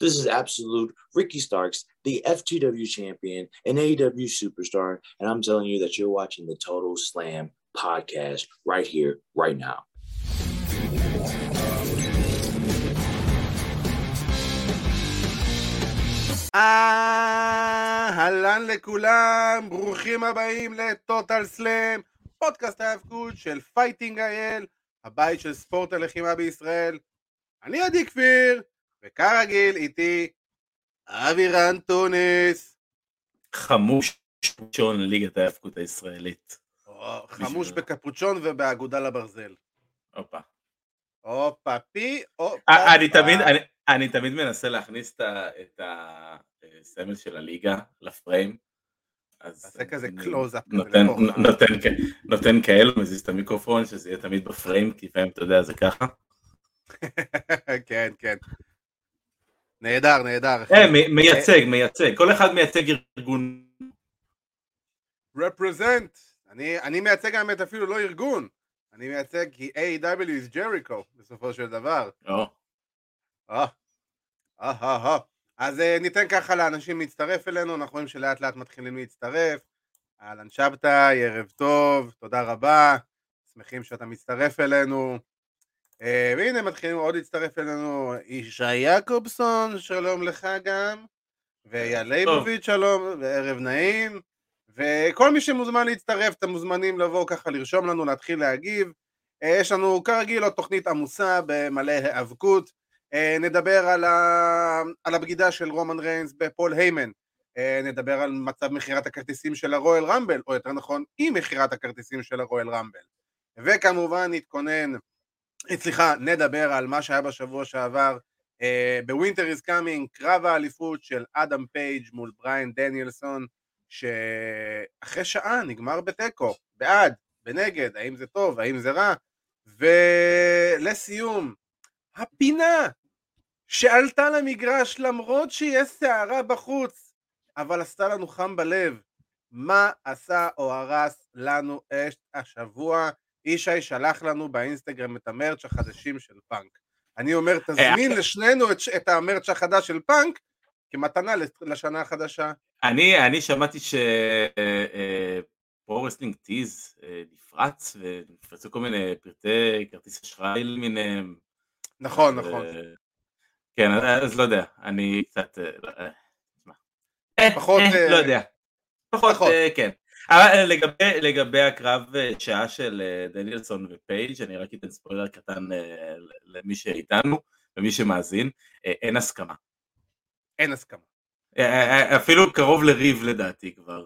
This is absolute Ricky Starks, the FTW champion and AEW superstar. And I'm telling you that you're watching the Total Slam podcast right here, right now. אהלן לכולם, ברוכים הבאים לטוטל סלאם, פודקאסט ההאבקות של פייטינג אייל, הבית של ספורט הלחימה בישראל. אני עדי כפיר, וכרגיל איתי אבירן טונס. חמוש קפוצ'ון ליגת ההאבקות הישראלית. או, חמוש בקפוצ'ון ובאגודה לברזל. הופה. הופה היי, הופה. אה, אני תמיד, אני, אני תמיד מנסה להכניס את הסמל של הליגה לפריים. אז תעשה כזה קלוז-אפ נותן, נותן, נותן כאלו, מזיז את המיקרופון, שזה יהיה תמיד בפריים, כי לפעמים אתה יודע, זה ככה. כן, כן. נהדר, נהדר. אה, מ- מייצג, מייצג, כל אחד מייצג ארגון. represent. אני, אני מייצג האמת אפילו לא ארגון. אני מייצג כי A.W. is Jericho בסופו של דבר. אה, אה. אז ניתן ככה לאנשים להצטרף אלינו, אנחנו רואים שלאט לאט מתחילים להצטרף. אהלן שבתאי, ערב טוב, תודה רבה, שמחים שאתה מצטרף אלינו. אה, והנה מתחילים עוד להצטרף אלינו, ישי יעקובסון, שלום לך גם, ואייל ליבוביץ', שלום, וערב נעים. וכל מי שמוזמן להצטרף, אתם מוזמנים לבוא ככה לרשום לנו, להתחיל להגיב. אה, יש לנו כרגיל עוד תוכנית עמוסה במלא היאבקות. אה, נדבר על, ה... על הבגידה של רומן ריינס בפול היימן. נדבר על מצב מכירת הכרטיסים של הרויאל ראמבל, או יותר נכון, אי מכירת הכרטיסים של הרויאל ראמבל. וכמובן נתכונן, סליחה, נדבר על מה שהיה בשבוע שעבר אה, ב Winter Is Coming, קרב האליפות של אדם פייג' מול בריין דניאלסון, שאחרי שעה נגמר בתיקו, בעד, בנגד, האם זה טוב, האם זה רע, ולסיום, הפינה שעלתה למגרש למרות שיש סערה בחוץ, אבל עשתה לנו חם בלב. מה עשה או הרס לנו את השבוע? ישי שלח לנו באינסטגרם את ה merch החדשים של פאנק. אני אומר, תזמין לשנינו את, את ה merch החדש של פאנק כמתנה לשנה החדשה. אני, אני שמעתי ש... Pro Wrestling Tees אה, נפרץ ונפרצו כל מיני פרטי כרטיס אשראי למיניהם. נכון, נכון. אה, כן, אז- לא יודע, אני קצת... אה, אה. אה, פחות, אה, אה, לא יודע. פחות, פחות. אה, כן. אה, לגבי, לגבי הקרב אה, שעה של אה, דניאלסון ופייג', אני רק אתן ספוילר קטן למי שאיתנו ומי שמאזין, אין הסכמה. אין הסכמה. אפילו קרוב לריב לדעתי כבר.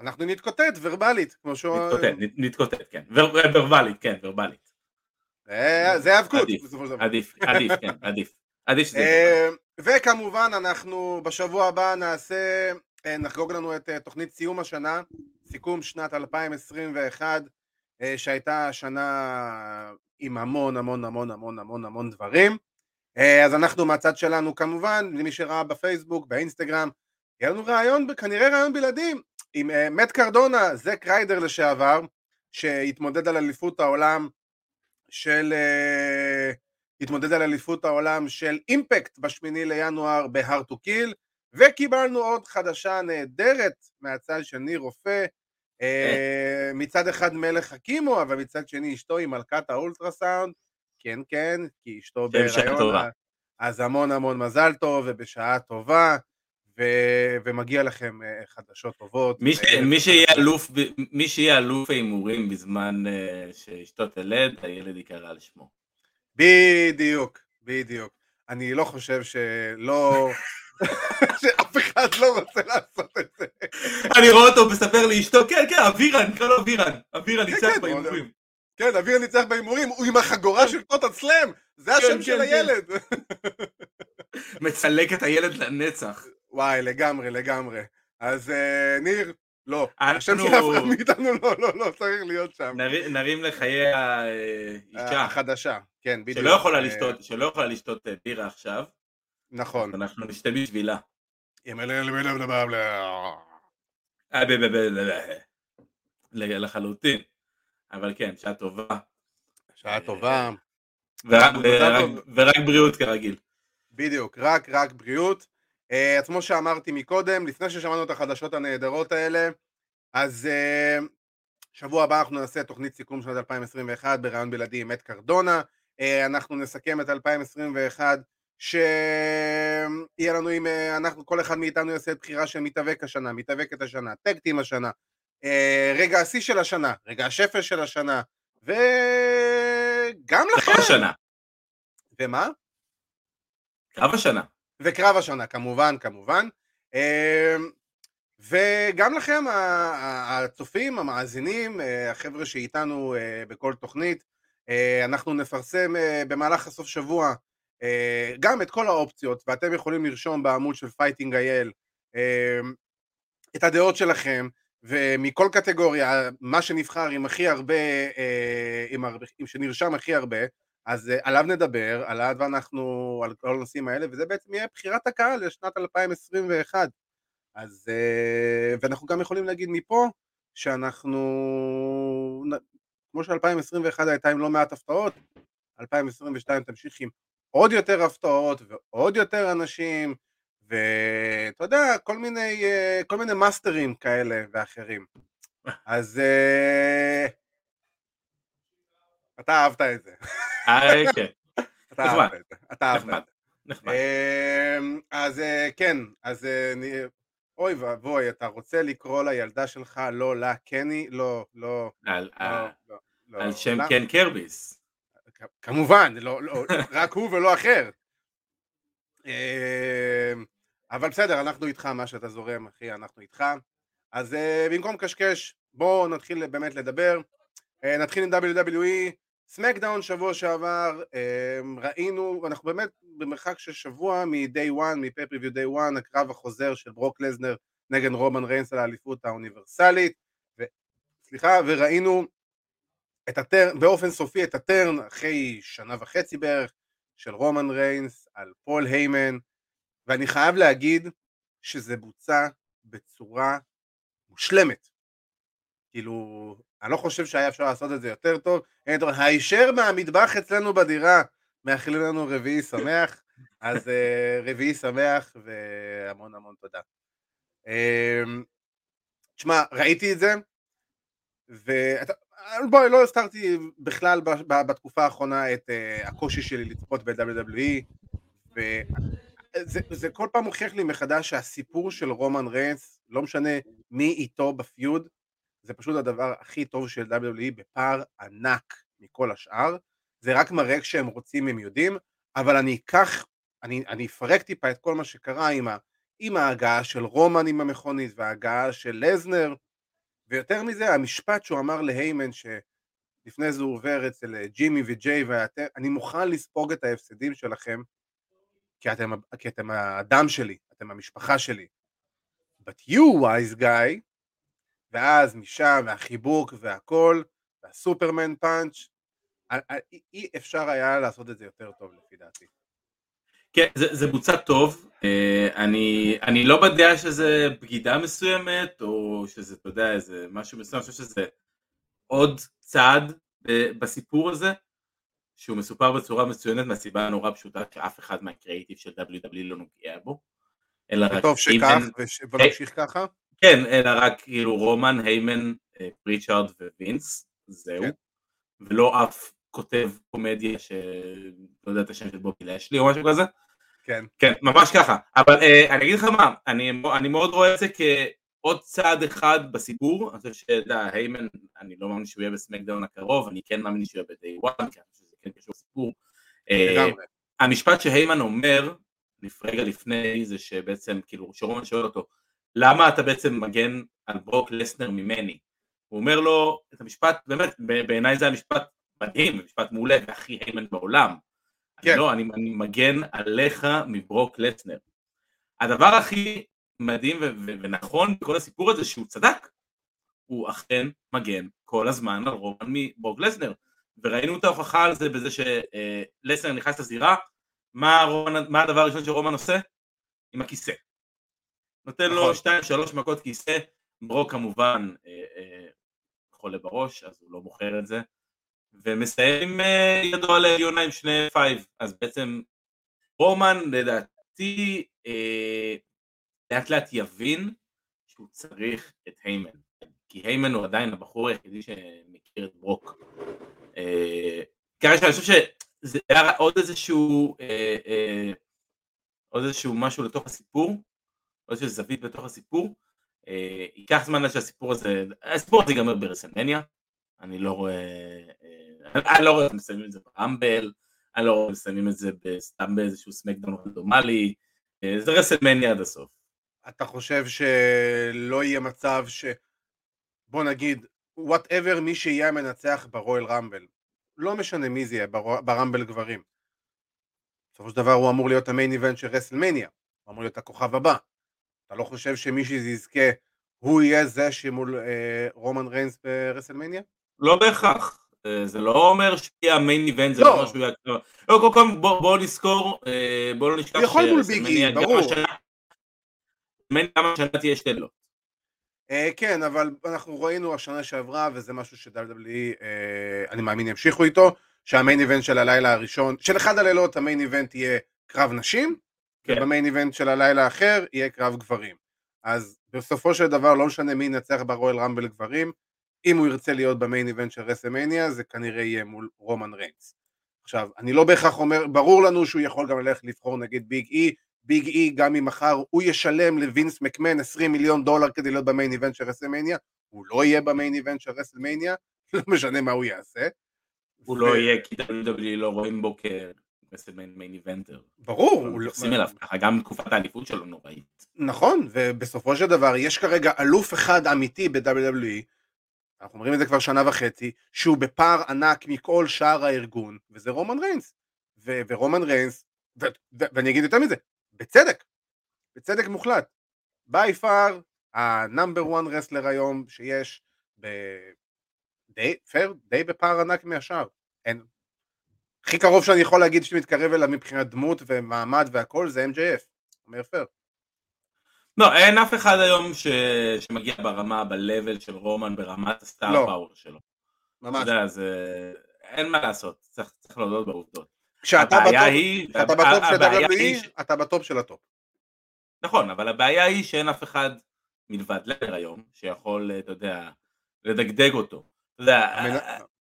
אנחנו נתקוטט ורבלית, כמו שהוא... נתקוטט, נתקוטט, כן. ור- ורבלית, כן, ורבלית. זה האבקות, בסופו של דבר. עדיף, עדיף, כן, עדיף. עדיף שזה וכמובן אנחנו בשבוע הבא נעשה, נחגוג לנו את אה, תוכנית סיום השנה, סיכום שנת 2021, אה, שהייתה שנה עם המון המון המון המון המון המון דברים. אה, אז אנחנו מהצד שלנו כמובן, למי שראה בפייסבוק, באינסטגרם, יהיה לנו ריאיון, כנראה ריאיון בלעדי, עם מאט קרדונה, זק ריידר לשעבר, שהתמודד על אליפות העולם של... התמודד על אליפות העולם של Impact בשמיני לינואר ב Hard to Kill, וקיבלנו עוד חדשה נהדרת מהצד של ניר רופא, אה, מצד אחד מלך הקימו, אבל מצד שני אשתו היא מלכת האולטרסאונד, כן כן, כי אשתו בהיריון. אז המון המון מזל טוב ובשעה טובה, ו- ומגיע לכם אה, חדשות טובות. מי ש- מי. שיהיה אלוף ב- מי שיהיה אלוף ההימורים בזמן אה, שאשתו תלד, הילד ייקרא על שמו. בדיוק, בדיוק. אני לא חושב שלא... שאף אחד לא רוצה לעשות את זה. אני רואה אותו מספר לאשתו, כן, כן, אבירן, קרא לו אבירן. אבירן כן, ניצח כן, בהימורים. כן, אביר ניצח בהימורים, הוא עם החגורה של טוטל סלאם, זה השם כן, של כן. הילד. מצלק את הילד לנצח. וואי, לגמרי, לגמרי. אז אה, ניר, לא. אנחנו- השם של אף אחד מאיתנו לא, לא, לא צריך להיות שם. נר- נרים לחיי האישה, החדשה, כן, בדיוק. שלא יכולה אה, לשתות, אה, בירה עכשיו, נכון. אנחנו נשתה בשבילה. אה, לחלוטין. אבל כן, שעה טובה. שעה טובה. ורק- בריאות כרגיל. בדיוק, רק רק בריאות. אה, אז כמו שאמרתי מקודם, לפני ששמענו את החדשות הנהדרות האלה, אז אה, שבוע הבא אנחנו נעשה תוכנית סיכום שנת 2021 בראיון בלעדי עם מת קרדונה. אה, אנחנו נסכם את 2021 שיהיה לנו עם, אה, אנחנו, כל אחד מאיתנו יעשה בחירה של מתאבק השנה, מתאבקת השנה, טקטים השנה, אה, רגע השיא של השנה, רגע השפל של השנה, וגם קרב לכם. השנה. ומה? קרב השנה. וקרב השנה, כמובן, כמובן. אמ, וגם לכם, הצופים, המאזינים, אה, החבר'ה שאיתנו בכל תוכנית, אנחנו נפרסם במהלך הסוף שבוע גם את כל האופציות, ואתם יכולים לרשום בעמוד של פייטינג אייל אמ, את הדעות שלכם, ומכל קטגוריה, מה שנבחר עם הכי הרבה, אה, עם, הרבה, עם שנרשם הכי הרבה, אז אה, עליו נדבר, עליו אנחנו, על כל הנושאים האלה, וזה בעצם יהיה בחירת הקהל לשנת 2021. אז, אה, ואנחנו גם יכולים להגיד מפה, שאנחנו, כמו ש-2021 הייתה עם לא מעט הפתעות, 2022 תמשיך עם עוד יותר הפתעות ועוד יותר אנשים, ואתה יודע, כל מיני, אה, כל מיני מאסטרים כאלה ואחרים. אז אה, אתה אהבת את זה. אה, כן, אתה. אהבת את זה. אתה אהבת את. זה. נחמד. אמ, אז כן, אז אני- אוי ואבוי, אתה רוצה לקרוא לילדה שלך לא לה קני? לא, לא, על- לא, לא, לא. שם קן קרביס. כמובן, לא, לא, רק הוא ולא אחר. אמ, אבל בסדר, אנחנו איתך, מה שאתה זורם, אחי, אנחנו איתך. אז אה, במקום קשקש, בואו נתחיל באמת לדבר. אה, נתחיל עם WWE, סמקדאון שבוע שעבר, אה, ראינו, אנחנו באמת במרחק של שבוע מ-day one, מ-pay-per-view day one, הקרב החוזר של ברוק לזנר נגד רומן ריינס על האליפות האוניברסלית, ו, סליחה, וראינו את הטרן, באופן סופי את הטרן אחרי שנה וחצי בערך של רומן ריינס על פול היימן, ואני חייב להגיד שזה בוצע בצורה מושלמת. כאילו, אני לא חושב שהיה אפשר לעשות את זה יותר טוב. הישר מהמטבח אצלנו בדירה, מאחלים לנו רביעי שמח, אז uh, רביעי שמח והמון המון תודה. Um, תשמע, ראיתי את זה, ובואי, לא הזכרתי בכלל בתקופה האחרונה את uh, הקושי שלי לצפות ב-WWE, וזה זה כל פעם מוכיח לי מחדש שהסיפור של רומן ריינס, לא משנה מי איתו בפיוד, זה פשוט הדבר הכי טוב של WWE בפער ענק מכל השאר. זה רק מראה כשהם רוצים הם יודעים, אבל אני אקח, אני, אני אפרק טיפה את כל מה שקרה עם, ה, עם ההגעה של רומן עם המכונית וההגעה של לזנר, ויותר מזה המשפט שהוא אמר להיימן שלפני זה הוא עובר אצל ג'ימי וג'יי, ואתם, אני מוכן לספוג את ההפסדים שלכם, כי אתם, כי אתם הדם שלי, אתם המשפחה שלי. But you wise guy, ואז משם, והחיבוק והכל, והסופרמן פאנץ', אי אפשר היה לעשות את זה יותר טוב לפי דעתי. כן, זה, זה בוצע טוב, אה, אני, אני לא בדעה שזה בגידה מסוימת, או שזה, אתה יודע, איזה משהו מסוים, אני חושב שזה עוד צעד בסיפור הזה, שהוא מסופר בצורה מצוינת מהסיבה הנורא פשוטה שאף אחד מהקריאיטיב של WWE לא נוגע בו, אלא רק וטוב שכך, ונמשיך ככה. כן, אלא רק כאילו רומן, היימן, אה, פריצ'ארד ווינס, זהו, כן. ולא אף כותב קומדיה שלא יודע את השם של בובי לשלי או משהו כזה. כן. כן, ממש ככה. אבל אה, אני אגיד לך מה, אני, אני מאוד רואה את זה כעוד צעד אחד בסיפור. אני חושב שאתה היימן, אני לא מאמין שהוא יהיה בסמקדאון הקרוב, אני כן מאמין שהוא יהיה ב-day one, כי אני חושב שזה כן קשור לסיפור. אה. המשפט שהיימן אומר, רגע לפני, זה שבעצם, כאילו, שרומן שואל אותו, למה אתה בעצם מגן על ברוק לסנר ממני? הוא אומר לו את המשפט, באמת, בעיניי זה המשפט מדהים, משפט מעולה, והכי היימן בעולם. כן. לא, אני, אני מגן עליך מברוק לסנר. הדבר הכי מדהים ו- ו- ונכון בכל הסיפור הזה שהוא צדק, הוא אכן מגן כל הזמן על רומן מברוק לסנר. וראינו את ההוכחה על זה בזה שלסנר נכנס לזירה, מה, רומן, מה הדבר הראשון שרומן עושה? עם הכיסא. נותן לו נכון. שתיים שלוש מכות כיסא, ברוק כמובן אה, אה, חולה בראש, אז הוא לא מוכר את זה. ומסיים אה, ידו על העליונה עם שני F5, אז בעצם רומן לדעתי אה, לאט לאט יבין שהוא צריך את היימן, כי היימן הוא עדיין הבחור היחידי שמכיר את ברוק. אה, שאני חושב שזה היה עוד איזשהו, אה, אה, עוד איזשהו משהו לתוך הסיפור, עוד איזושהי זווית בתוך הסיפור, אה, ייקח זמן עד שהסיפור הזה, הסיפור הזה ייגמר ב WrestleMania, אני לא רואה, אה, אני לא רואה איך מסיימים את זה ב Rumble, אני לא רואה מסיימים את זה סתם באיזשהו SmackDown רנדומלי, אה, זה WrestleMania עד הסוף. אתה חושב שלא יהיה מצב ש... בוא נגיד, whatever מי שיהיה המנצח ב Royal Rumble, לא משנה מי זה יהיה ב Rumble גברים. בסופו של דבר הוא אמור להיות ה main event של WrestleMania, הוא אמור להיות הכוכב הבא. אתה לא חושב שמי שיזכה הוא יהיה זה שמול אה, רומן ריינס ב WrestleMania? לא בהכרח. אה, זה לא אומר שיהיה ה main event, זה לא אומר שהוא יהיה... לא, קודם כל בואו נזכור, אה, בואו לא נשכח יכול מול ביג אי, ברור. גם השנה תהיה שתי לא. כן, אבל אנחנו ראינו השנה שעברה, וזה משהו ש-WWE, אני מאמין ימשיכו איתו, שהמיין איבנט של הלילה הראשון, של אחד הלילות המיין איבנט יהיה קרב נשים, כן. ובמיין איבנט של הלילה האחר יהיה קרב גברים. אז בסופו של דבר לא משנה מי ינצח ברואל רמבל גברים, אם הוא ירצה להיות במיין איבנט של רסמניה זה כנראה יהיה מול רומן ריינס. עכשיו, אני לא בהכרח אומר, ברור לנו שהוא יכול גם ללכת לבחור נגיד ביג אי, ביג אי גם אם מחר הוא ישלם לווינס מקמן 20 מיליון דולר כדי להיות ב main event של WrestleMania, הוא לא יהיה ב main event של WrestleMania, לא משנה מה הוא יעשה. הוא לא יהיה כי WWE לא רואים בו כ WrestleMania main eventer. ברור. מתייחסים לא- אליו ככה, גם תקופת האליפות שלו נוראית. נכון, ובסופו של דבר יש כרגע אלוף אחד אמיתי ב-WWE, אנחנו אומרים את זה כבר שנה וחצי, שהוא בפער ענק מכל שאר הארגון, וזה רומן ריינס. ו- ורומן ריינס, ו- ו- ואני אגיד יותר מזה, בצדק, בצדק מוחלט. By far, ה number one wrestler היום שיש, ב- די, פייר, די בפער ענק מהשאר. אין. הכי קרוב שאני יכול להגיד שמתקרב אליו מבחינת דמות ומעמד והכל זה MJF, אומר פייר. לא, אין אף אחד היום ש... שמגיע ברמה, ב-level של רומן, ברמת ה star לא. power שלו. ממש. אתה יודע, זה... אין מה לעשות, צריך, צריך להודות בעובדות. כשאתה ב top, היא... כשאתה ב top של WWE, ש... אתה ב top של ה top. נכון, אבל הבעיה היא שאין אף אחד מלבד לסנר היום, שיכול, אתה יודע, לדגדג אותו. אתה יודע...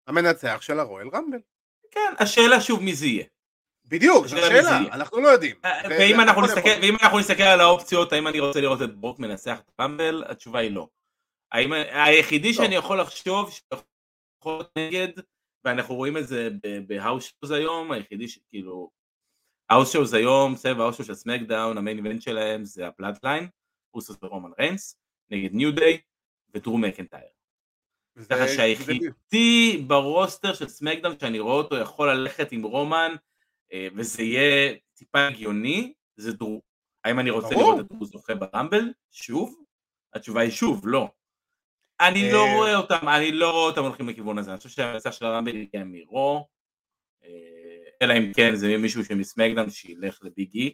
המנצח של ה Royal Rumble. כן, השאלה שוב מי זה יהיה. בדיוק, זו שאלה, אנחנו לא יודעים. אה, ואם אנחנו, נסתכל, ואם אנחנו נסתכל על האופציות, האם אני רוצה לראות את ברוק מנצח את Rumble, התשובה היא לא. האם, היחידי לא. שאני יכול לחשוב שיכול להיות נגד, ואנחנו רואים את זה בהאוס שואוז היום, היחידי שכאילו, האוס שואוז היום, סבב house shows של SmackDown, ה main event שלהם זה ה Bloodline, אוסוס ורומן ריינס, נגד New Day ודרו מקנטייר. ככה שהיחידי ברוסטר של SmackDown שאני רואה אותו יכול ללכת עם רומן וזה יהיה טיפה הגיוני, זה דרו. האם אני רוצה לראות את דרו זוכה ברמבל? שוב? התשובה היא שוב, לא. אני לא אה, רואה אותם, אני לא רואה אותם הולכים לכיוון הזה, אני חושב שהמסע של הרמבל יגיע מרו, אה, אלא אם כן זה מישהו שמסמקדאון שילך לביגי,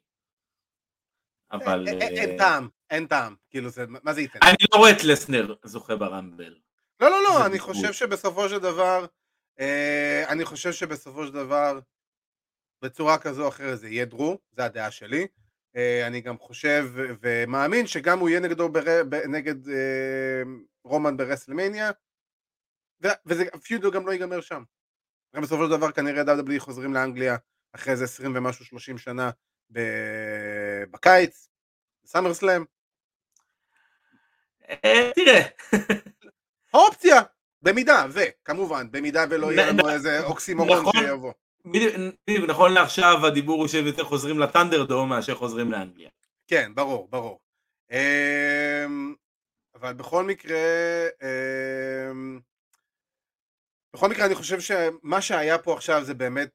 אבל... אין טעם, אין טעם, כאילו זה, מה זה ייתן? אני לא רואה את לסנר זוכה ברמבל. לא, לא, לא, אני חושב שבסופו של דבר, אני חושב שבסופו של דבר, בצורה כזו או אחרת זה יהיה דרו, זו הדעה שלי. אה, אני גם חושב ומאמין שגם הוא יהיה נגדו בר... נגד אה, רומן ברסלמניה, וזה אפילו גם לא ייגמר שם. גם בסופו של דבר כנראה WWE חוזרים לאנגליה אחרי איזה 20 ומשהו 30 שנה בקיץ, בסאמר סלאם. אה, תראה. האופציה, במידה ו, כמובן, במידה ולא יהיה לנו איזה אוקסימורון נכון. שיבוא. בדיוק, נכון לעכשיו הדיבור הוא שהם יותר חוזרים לטנדרדום מאשר חוזרים לאנגליה. כן, ברור, ברור. אמ, אבל בכל מקרה, אמ, בכל מקרה אני חושב שמה שהיה פה עכשיו זה באמת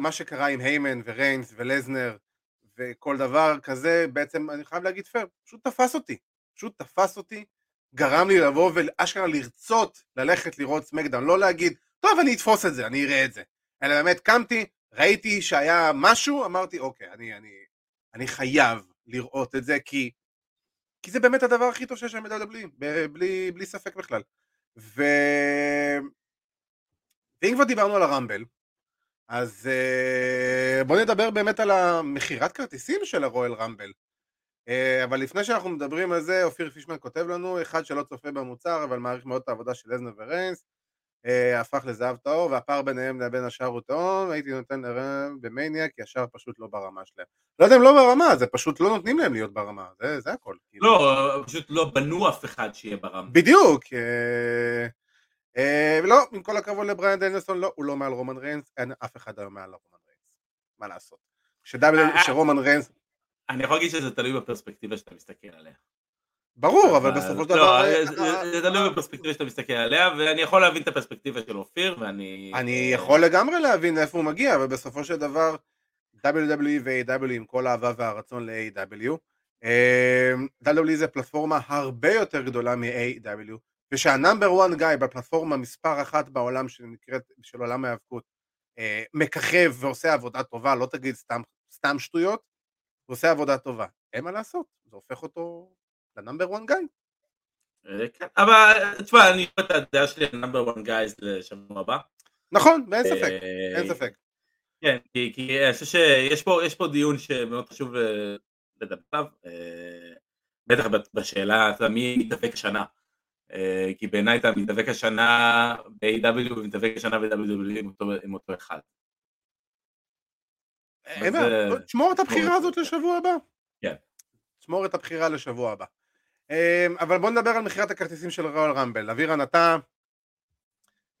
מה שקרה עם היימן וריינס ולזנר וכל דבר כזה, בעצם אני חייב להגיד פייר, פשוט תפס אותי, פשוט תפס אותי, גרם לי לבוא ואשכרה לרצות ללכת לראות סמקדאון, לא להגיד, טוב אני אתפוס את זה, אני אראה את זה. אלא באמת קמתי, ראיתי שהיה משהו, אמרתי אוקיי, אני, אני, אני חייב לראות את זה כי, כי זה באמת הדבר הכי טוב שיש שם בדאדה בלי, בלי, בלי ספק בכלל. ו... ואם כבר דיברנו על הרמבל, אז uh, בואו נדבר באמת על המכירת כרטיסים של הרואל רמבל. Uh, אבל לפני שאנחנו מדברים על זה, אופיר פישמן כותב לנו, אחד שלא צופה במוצר, אבל מעריך מאוד את העבודה של לזנר וריינס, הפך לזהב טהור, והפער ביניהם לבין השאר הוא טעון, הייתי נותן לרם במניה, כי השאר פשוט לא ברמה שלהם. לא יודע אם לא ברמה, זה פשוט לא נותנים להם להיות ברמה, זה, זה הכל. כאילו. לא, פשוט לא בנו אף אחד שיהיה ברמה. בדיוק. Uh, אה, לא, עם כל הכבוד לבריאן דניאלסון, לא, הוא לא מעל רומן ריינס, אין אף אחד היום מעל רומן ריינס. מה לעשות? אה, שרומן ריינס... אני יכול להגיד שזה תלוי בפרספקטיבה שאתה מסתכל עליה. ברור, אבל בסופו של דבר... לא, זה תלוי בפרספקטיבה שאתה מסתכל עליה, ואני יכול להבין את הפרספקטיבה של אופיר, ואני... אני יכול לגמרי להבין לאיפה הוא מגיע, אבל בסופו של דבר, WWE ו-AEW עם כל האהבה והרצון ל-AEW, אה, WWE זה פלטפורמה הרבה יותר גדולה מ-AEW, ושה number one guy בפלטפורמה מספר אחת בעולם שנקראת, של עולם ההיאבקות, אה, מככב ועושה עבודה טובה, לא תגיד סתם, סתם שטויות, הוא עושה עבודה טובה. אין מה לעשות, זה הופך אותו ל number one guy. כן, אבל תשמע, אני רואה את הדעה שלי על number one guys לשבוע הבא. נכון, ואין ספק, אין ספק. כן, כי, כי אני חושב שיש פה, פה דיון שמאוד חשוב אה, לדבר עליו, אה, בטח בשאלה מי מתאבק השנה. אה, כי בעיניי אתה מתאבק השנה ב-AW ומתדבק השנה ב-WWE עם אותו אחד. תשמור את הבחירה הזאת לשבוע הבא. כן. תשמור את הבחירה לשבוע הבא. אה, אבל בוא נדבר על מכירת הכרטיסים של רול רמבל. אבירן, אתה...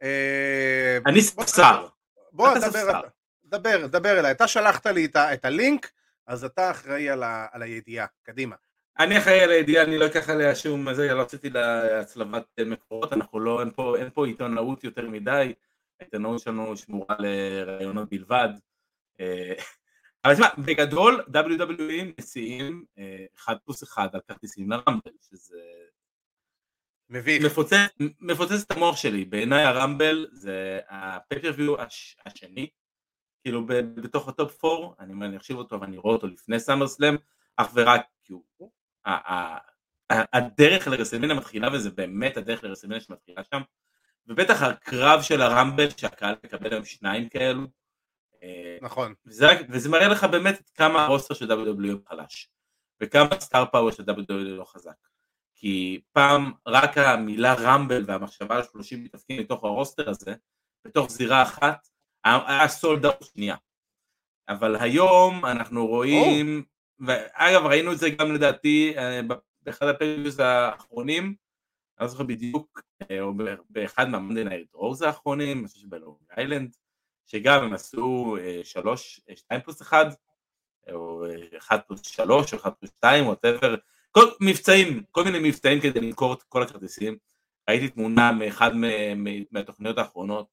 אה, אני ספסר. בוא, דבר, דבר, דבר אליי. אתה שלחת לי את הלינק, אז אתה אחראי על הידיעה. קדימה. אני אחראי על הידיעה, אני לא אקח עליה שום, זה, לא רציתי להצלבת מקורות, אנחנו לא, אין פה, אין פה עיתונאות יותר מדי, העיתונאות שלנו שמורה לרעיונות בלבד. אבל תשמע, בגדול WWE מציעים 1 אה, פלוס 1 על כרטיסים ל Rumble, שזה... מביך. מפוצץ, מפוצץ את המוח שלי, בעיניי ה Rumble זה ה pay-per-view הש, השני, כאילו בתוך ה top 4, אני, אני אחשיב אותו ואני רואה אותו לפני SummerSlam, אך ורק כי הוא הדרך ל WrestleMania מתחילה וזה באמת הדרך ל WrestleMania שמתחילה שם. ובטח הקרב של הרמבל שהקהל מקבל היום שניים כאלו נכון. וזה, וזה מראה לך באמת כמה הרוסטר של WWE חלש וכמה סטאר פאוור של WWE לא חזק. כי פעם רק המילה רמבל והמחשבה על 30 מתאפקים מתוך הרוסטר הזה בתוך זירה אחת היה סולד אאוט שנייה. אבל היום אנחנו רואים oh. ואגב ראינו את זה גם לדעתי אה, באחד הפרק האחרונים, אני לא זוכר בדיוק, אה, או באחד מה Monday Night Raws האחרונים, אני חושב שבלונג איילנד, שגם הם עשו אה, שלוש, שתיים פלוס אחד, או אחד פלוס שלוש, או אחד פלוס שתיים, whatever, כל מבצעים, כל מיני מבצעים כדי למכור את כל הכרטיסים. ראיתי תמונה מאחד מהתוכניות האחרונות,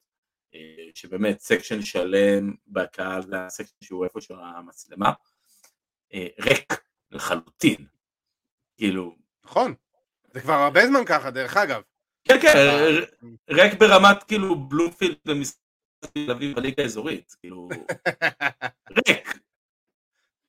שבאמת section שלם בקהל, זה ה section שהוא איפה של המצלמה. אה, ריק לחלוטין. כאילו... נכון, זה כבר הרבה זמן ככה דרך אגב. כן כן, ריק ברמת כאילו בלומפילד במשחק תל אביב בליגה האזורית, כאילו... ריק.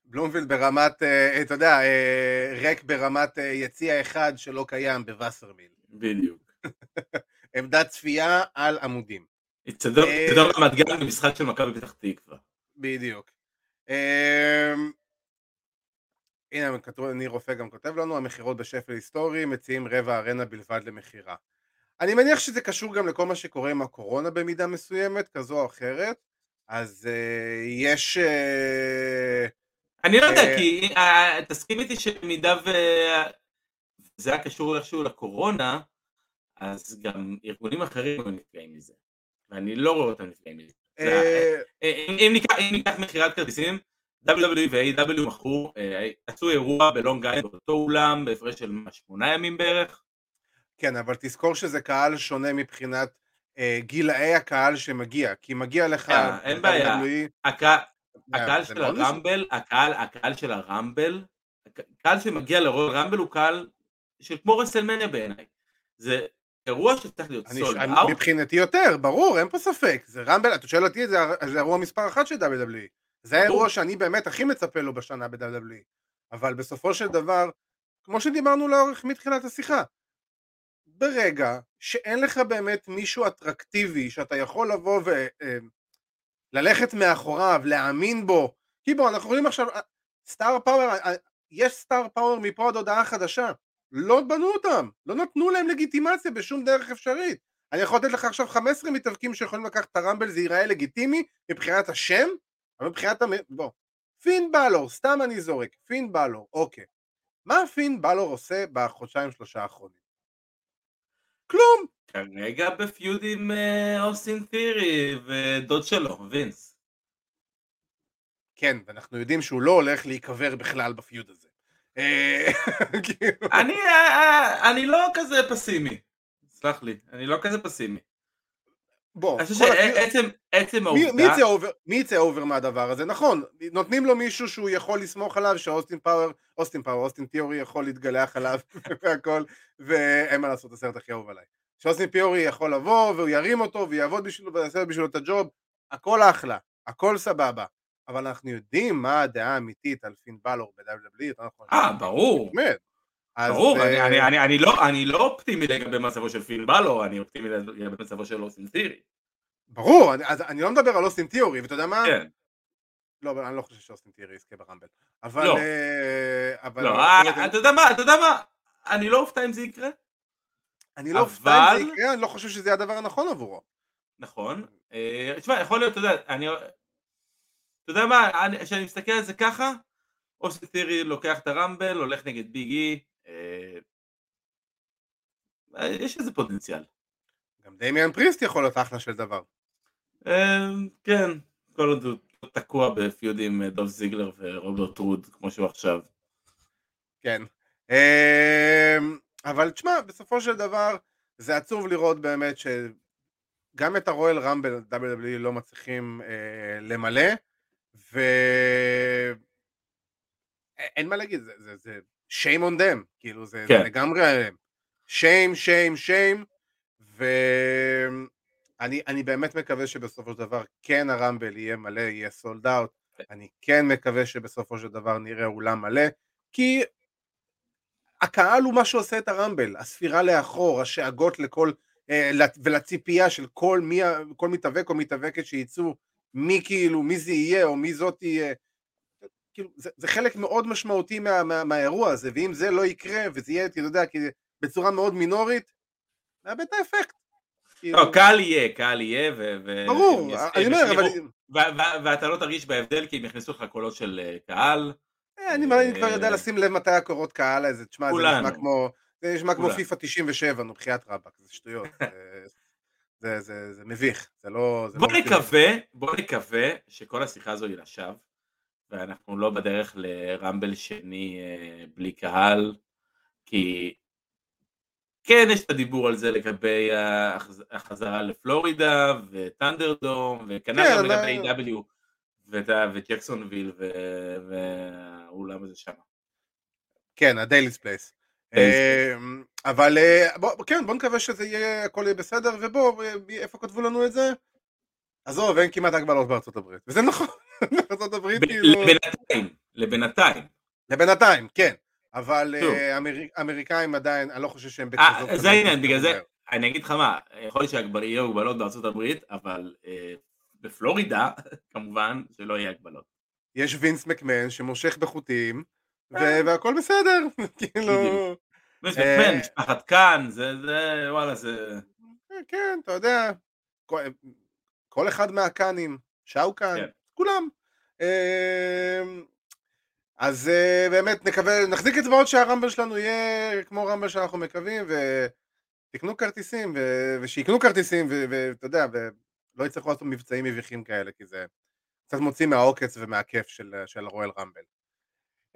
בלומפילד ברמת, אה, אתה יודע, אה, ריק ברמת יציע אחד שלא קיים בווסרמיל. בדיוק. עמדת צפייה על עמודים. אצטדיון רמת גן במשחק של מכבי פתח תקווה. בדיוק. הנה, ניר רופא גם כותב לנו, המכירות בשפל היסטורי מציעים רבע ארנה בלבד למכירה. אני מניח שזה קשור גם לכל מה שקורה עם הקורונה במידה מסוימת, כזו או אחרת, אז uh, יש... Uh, אני לא יודע, uh, כי uh, תסכים איתי שבמידה וזה היה קשור איכשהו לקורונה, אז גם ארגונים אחרים נפגעים מזה, ואני לא רואה אותם נפגעים מזה. אם ניקח מכירת כרטיסים, WWE ו-AW מכרו, אה, עשו אירוע בלונג איילנד באותו אולם בהפרש של שמונה ימים בערך. כן, אבל תזכור שזה קהל שונה מבחינת אה, גילאי הקהל שמגיע, כי מגיע לך... אה, אין בעיה, הקהל של הרמבל, הקהל של הרמבל, הקהל שמגיע לרול רמבל הוא קהל של כמו רסלמניה בעיניי. זה אירוע שצריך להיות סולד אאוט. מבחינתי יותר, ברור, אין פה ספק. זה רמבל, אתה שואל אותי, זה אירוע מספר אחת של WWE. זה האירוע שאני באמת הכי מצפה לו בשנה ב-WWE, אבל בסופו של דבר, כמו שדיברנו לאורך מתחילת השיחה, ברגע שאין לך באמת מישהו אטרקטיבי שאתה יכול לבוא וללכת מאחוריו, להאמין בו, כי בוא, אנחנו רואים עכשיו, סטאר פאוור, יש סטאר פאוור מפה עד הודעה חדשה, לא בנו אותם, לא נתנו להם לגיטימציה בשום דרך אפשרית. אני יכול לתת לך עכשיו 15 מתאבקים שיכולים לקחת את הרמבל, זה ייראה לגיטימי מבחינת השם, אבל מבחינת המ... בוא. פין בלור, סתם אני זורק, פין בלור, אוקיי. מה פין בלור עושה בחודשיים שלושה האחרונים? כלום! כרגע בפיוד עם אה, אוסטין תירי ודוד שלו, וינס. כן, ואנחנו יודעים שהוא לא הולך להיקבר בכלל ב feud הזה. אה, כאילו. אני, אה, אני לא כזה פסימי, סלח לי, אני לא כזה פסימי. בוא, אני חושב שעצם העובדה, מי יצא over מהדבר הזה? נכון, נותנים לו מישהו שהוא יכול לסמוך עליו, שאוסטין פאוור, אוסטין פאוור, אוסטין תיאורי יכול להתגלח עליו והכל, ואין מה לעשות, הסרט הכי אהוב עליי. שאוסטין תיאורי יכול לבוא, והוא ירים אותו, ויעבוד בשבילו, ויעשה בשבילו את ה job, הכל אחלה, הכל סבבה. אבל אנחנו יודעים מה הדעה האמיתית על פין בלור ב-WWE, נכון. אה, ברור, באמת. אז, ברור, אני- אה, אני- אני- אני לא- אני לא אופטימי לגבי מצבו של פיל בלו, אני אופטימי לגבי מצבו של אוסטין תירי. ברור, אני, אז אני לא מדבר על אוסטין תיאורי, ואתה יודע מה? כן, לא, אבל אני לא חושב שאוסטין תיאורי יזכה ברמבל. אבל... לא. אה, אבל... לא, באמת, אה, אתה יודע מה, אתה יודע מה, אני לא אופתע אם זה יקרה, אני לא אופתע אם זה אבל- יקרה, אני לא חושב שזה הדבר הנכון עבורו. נכון. תשמע, יכול להיות, אתה יודע, אני... אתה יודע מה, אני- כשאני מסתכל על זה ככה, אוסטין תירי לוקח את הרמבל, הולך נגד ביג אי, יש איזה פוטנציאל. גם דמיאן פריסט יכול להיות אחלה של דבר. אה, כן, כל עוד הוא תקוע בפיוד עם אה, דוב זיגלר ורוברט רוד, כמו שהוא עכשיו. כן. אמ, אבל תשמע, בסופו של דבר, זה עצוב לראות באמת שגם את הרואל רמבל WWE לא מצליחים אה, למלא, ו... א- אין מה להגיד, זה, זה, זה shame on them, כאילו זה, כן. זה לגמרי עליהם. shame, shame, shame, ואני אני באמת מקווה שבסופו של דבר כן הרמבל יהיה מלא, יהיה סולד אאוט, אני כן מקווה שבסופו של דבר נראה אולם מלא, כי הקהל הוא מה שעושה את הרמבל, הספירה לאחור, השאגות לכל, אה, ולציפייה של כל, מי, כל מתאבק או מתאבקת שיצאו, מי כאילו, מי זה יהיה או מי זאת תהיה, כאילו, זה, זה חלק מאוד משמעותי מה, מה, מהאירוע הזה, ואם זה לא יקרה, וזה יהיה, אתה יודע, בצורה מאוד מינורית, נאבד את האפקט. לא, קהל יהיה, קהל יהיה, ו... ברור, אני אומר, אבל... יצליחו, ו- ו- ואתה לא תרגיש בהבדל כי הם יכניסו לך קולות של אה, קהל. אה, אני אני כבר יודע לשים לב מתי הקורות קהל הזה, תשמע, זה. נשמע כמו, זה נשמע כמו. פיפא 97, נו בחייאת רבאק, זה שטויות, זה- זה- זה זה מביך, זה לא... זה בוא לא נקווה, בוא נקווה שכל השיחה הזו היא לשווא, ואנחנו לא בדרך לרמבל שני אה, בלי קהל, כי כן יש את הדיבור על זה לגבי החז- החזרה לפלורידה ו ThunderDome, וכנ"ל כן, גם אבל- לגבי AEW וג'קסונוויל והאולם הזה שם. כן, ה Daily's Place. Daily's אבל אה, בוא, כן, בוא נקווה שזה יהיה, הכל יהיה בסדר, ובוא, אה, איפה כתבו לנו את זה? עזוב, אין כמעט הגבלות בארצות הברית, וזה נכון, בארצות הברית כאילו, לבינתיים, לבינתיים. לבינתיים, כן, אבל. אה, אמר- אמריקאים עדיין, אני לא חושב שהם אה, בכזאת... זה העניין, בגלל זה. אני אגיד לך מה, יכול להיות שיהיו הגבלות בארצות הברית, אבל אה, בפלורידה, כמובן, שלא יהיה הגבלות. יש וינס מקמן שמושך בחוטים. והכל בסדר, כאילו, אה, מקמן, משפחת כאן, זה, זה, וואלה, זה... כן, אתה יודע, כל, אחד מהקאנים, שאו כאן, כן. כולם. אמ, אז אה, באמת נקווה, נחזיק אצבעות שהרמבל שלנו יהיה כמו רמבל שאנחנו מקווים, ותקנו כרטיסים, ו- ושיקנו כרטיסים, ואתה יודע, ולא יצטרכו לעשות מבצעים מביכים כאלה, כי זה קצת מוציא מהעוקץ ומהכיף של, של רואל רמבל.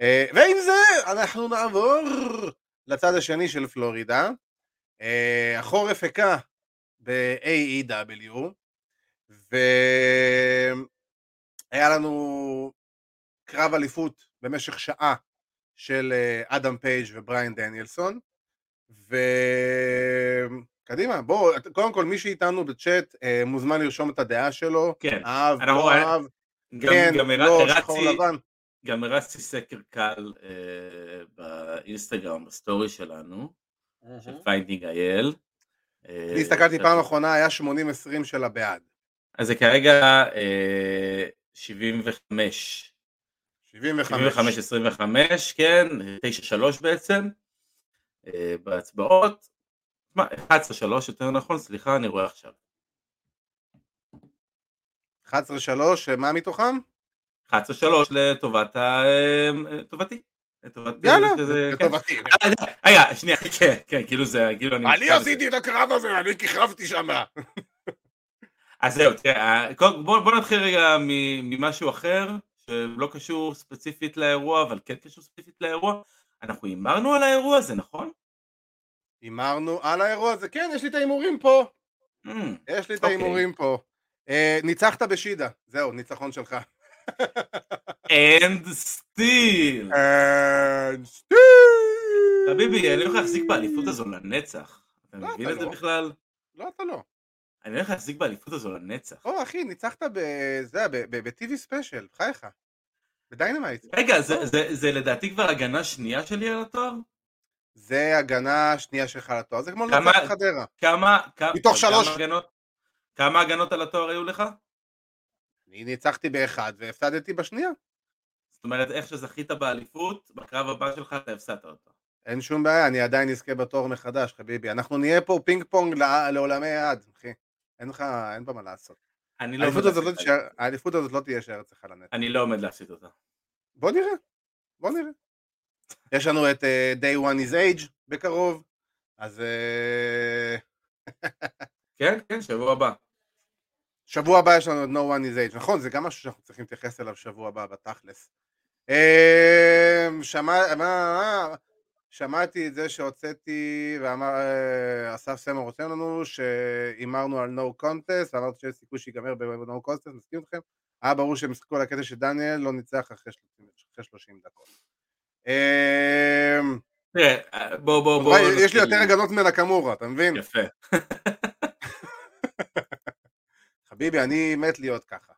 אה, ועם זה אנחנו נעבור לצד השני של פלורידה. אה, החורף הכה ב-AEW, והיה לנו קרב אליפות במשך שעה של אה, אדם פייג' ובריין דניאלסון, וקדימה, בואו, קודם כל מי שאיתנו בצ'אט אה, מוזמן לרשום את הדעה שלו, כן, אהב, לא אהב, גם, כן, גם לא, הרצתי, שחור לבן, גם הרצתי סקר קל אה, באינסטגרם, בסטורי שלנו, של פיינדינג אייל. אני הסתכלתי פעם אחרונה, היה 80-20 של הבעד. אז זה כרגע אה, 75. 75. 75-25, כן, 9-3 בעצם, אה, בהצבעות. מה, 11-3 יותר נכון, סליחה, אני רואה עכשיו. 11-3, מה מתוכם? 11-3 לטובת ה... אה, טובתי. לטובת... יאללה, כן. לטובתי. אה, רגע, שנייה, כן, כן, כאילו זה, כאילו אני... אני. עשיתי את הקרב הזה, אני כיכבתי שם. אז זהו, תראה, קודם- בוא, בוא נתחיל רגע ממשהו אחר, שלא קשור ספציפית לאירוע, אבל כן קשור ספציפית לאירוע. אנחנו הימרנו על האירוע הזה, נכון? הימרנו על האירוע הזה, כן, יש לי את ההימורים פה. Mm, יש לי את אוקיי. ההימורים פה. אה, ניצחת בשידה, זהו, ניצחון שלך. and still. חביבי, אני הולך להחזיק באליפות הזו לנצח. אתה לא, מבין אתה את זה לא. בכלל? לא, אתה לא. אני הולך להחזיק באליפות הזו לנצח. או, אחי, ניצחת בזה, ב TV special, בחייך. ב Dynamite. רגע, זה- זה- זה לדעתי כבר הגנה שנייה שלי על התואר? זה הגנה שנייה שלך לתואר, זה כמו כמה- לנצח חדרה. כמה... כמה- מתוך כמה שלוש. הגנות- כמה הגנות על התואר היו לך? אני ניצחתי באחד והפסדתי בשנייה. זאת אומרת, איך שזכית באליפות, בקרב הבא שלך אתה הפסדת אותו. אין שום בעיה, אני עדיין אזכה בתואר מחדש, חביבי. אנחנו נהיה פה פינג פונג לע- לעולמי עד, אחי. אין לך, אין פה מה לעשות. אני לא עומד להפסיד תישאר- האליפות הזאת לא תהיה שער אצלך לנצח. אני לא עומד להפסיד אותה. בוא נראה, בוא נראה. יש לנו את אה, Day One is Age בקרוב, אז אה, כן, כן, שבוע הבא. שבוע הבא יש לנו את No One is Age, נכון? זה גם משהו שאנחנו צריכים להתייחס אליו שבוע הבא בתכלס. אה, שמע, מה, שמעתי את זה שהוצאתי ואמר, אה, אסף סמר רוצה לנו שהימרנו על No Contest ואמרתי שיש סיכוי שיגמר ב-No Contest, מסכים איתכם? היה ברור שהם ישחקו על הקטע שדניאל לא ניצח אחרי 30 אחרי 30 דקות. אה, תראה, בוא, בוא, בוא. יש לי. יותר הגנות מנקמורה, אתה מבין? יפה. חביבי, אני מת להיות ככה.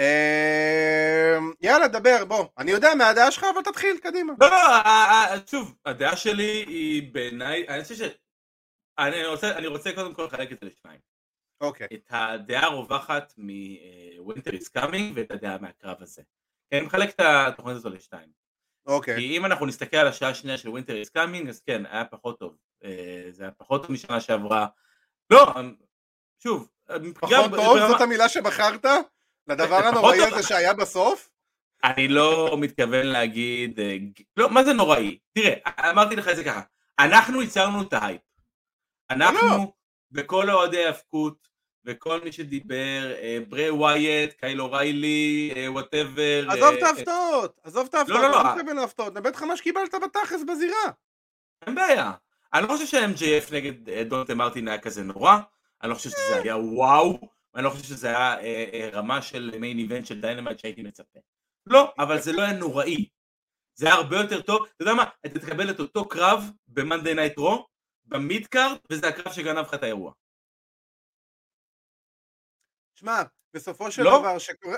אה, יאללה, דבר, בוא. אני יודע מה הדעה שלך, אבל תתחיל, קדימה. לא, לא, ה- ה- שוב, הדעה שלי היא בעיניי, אני חושב ש... אני רוצה, אני רוצה קודם כל לחלק את זה לשניים. אוקיי. את הדעה הרווחת מ-Winter is coming ואת הדעה מהקרב הזה. אני מחלק את התוכנית הזו לשתיים. אוקיי. כי אם אנחנו נסתכל על השעה השנייה של Winter is coming, אז כן, היה פחות טוב. אה, זה היה פחות טוב משנה שעברה. לא, שוב, פחות טוב, ברמה- זאת המילה שבחרת? לדבר הנוראי. הזה שהיה בסוף? אני לא מתכוון להגיד, אה, לא, מה זה נוראי? תראה, אמרתי לך את זה ככה, אנחנו ייצרנו את ההייפ. אנחנו, בכל אוהדי ההאבקות, וכל מי שדיבר, אה, ברי ווייט, קייל אוריילי, whatever. עזוב את ההפתעות, עזוב את ההפתעות, לא, לא, לא לא. מתכוון להפתעות, נבט לך מה שקיבלת בתכלס בזירה. אין בעיה. אני לא חושב שה-MJF נגד אה, דונטה מרטין היה כזה נורא, אני לא חושב שזה היה וואו, ואני לא חושב שזה היה אה, אה, רמה של main event של Dynamite שהייתי מצפה. לא, אבל זה לא היה נוראי. זה היה הרבה יותר טוב, אתה יודע מה, אתה תקבל את אותו קרב ב-Monday Night Raw, ב mid card, וזה הקרב שגנב לך את האירוע. שמע, בסופו של לא? דבר, שקורה...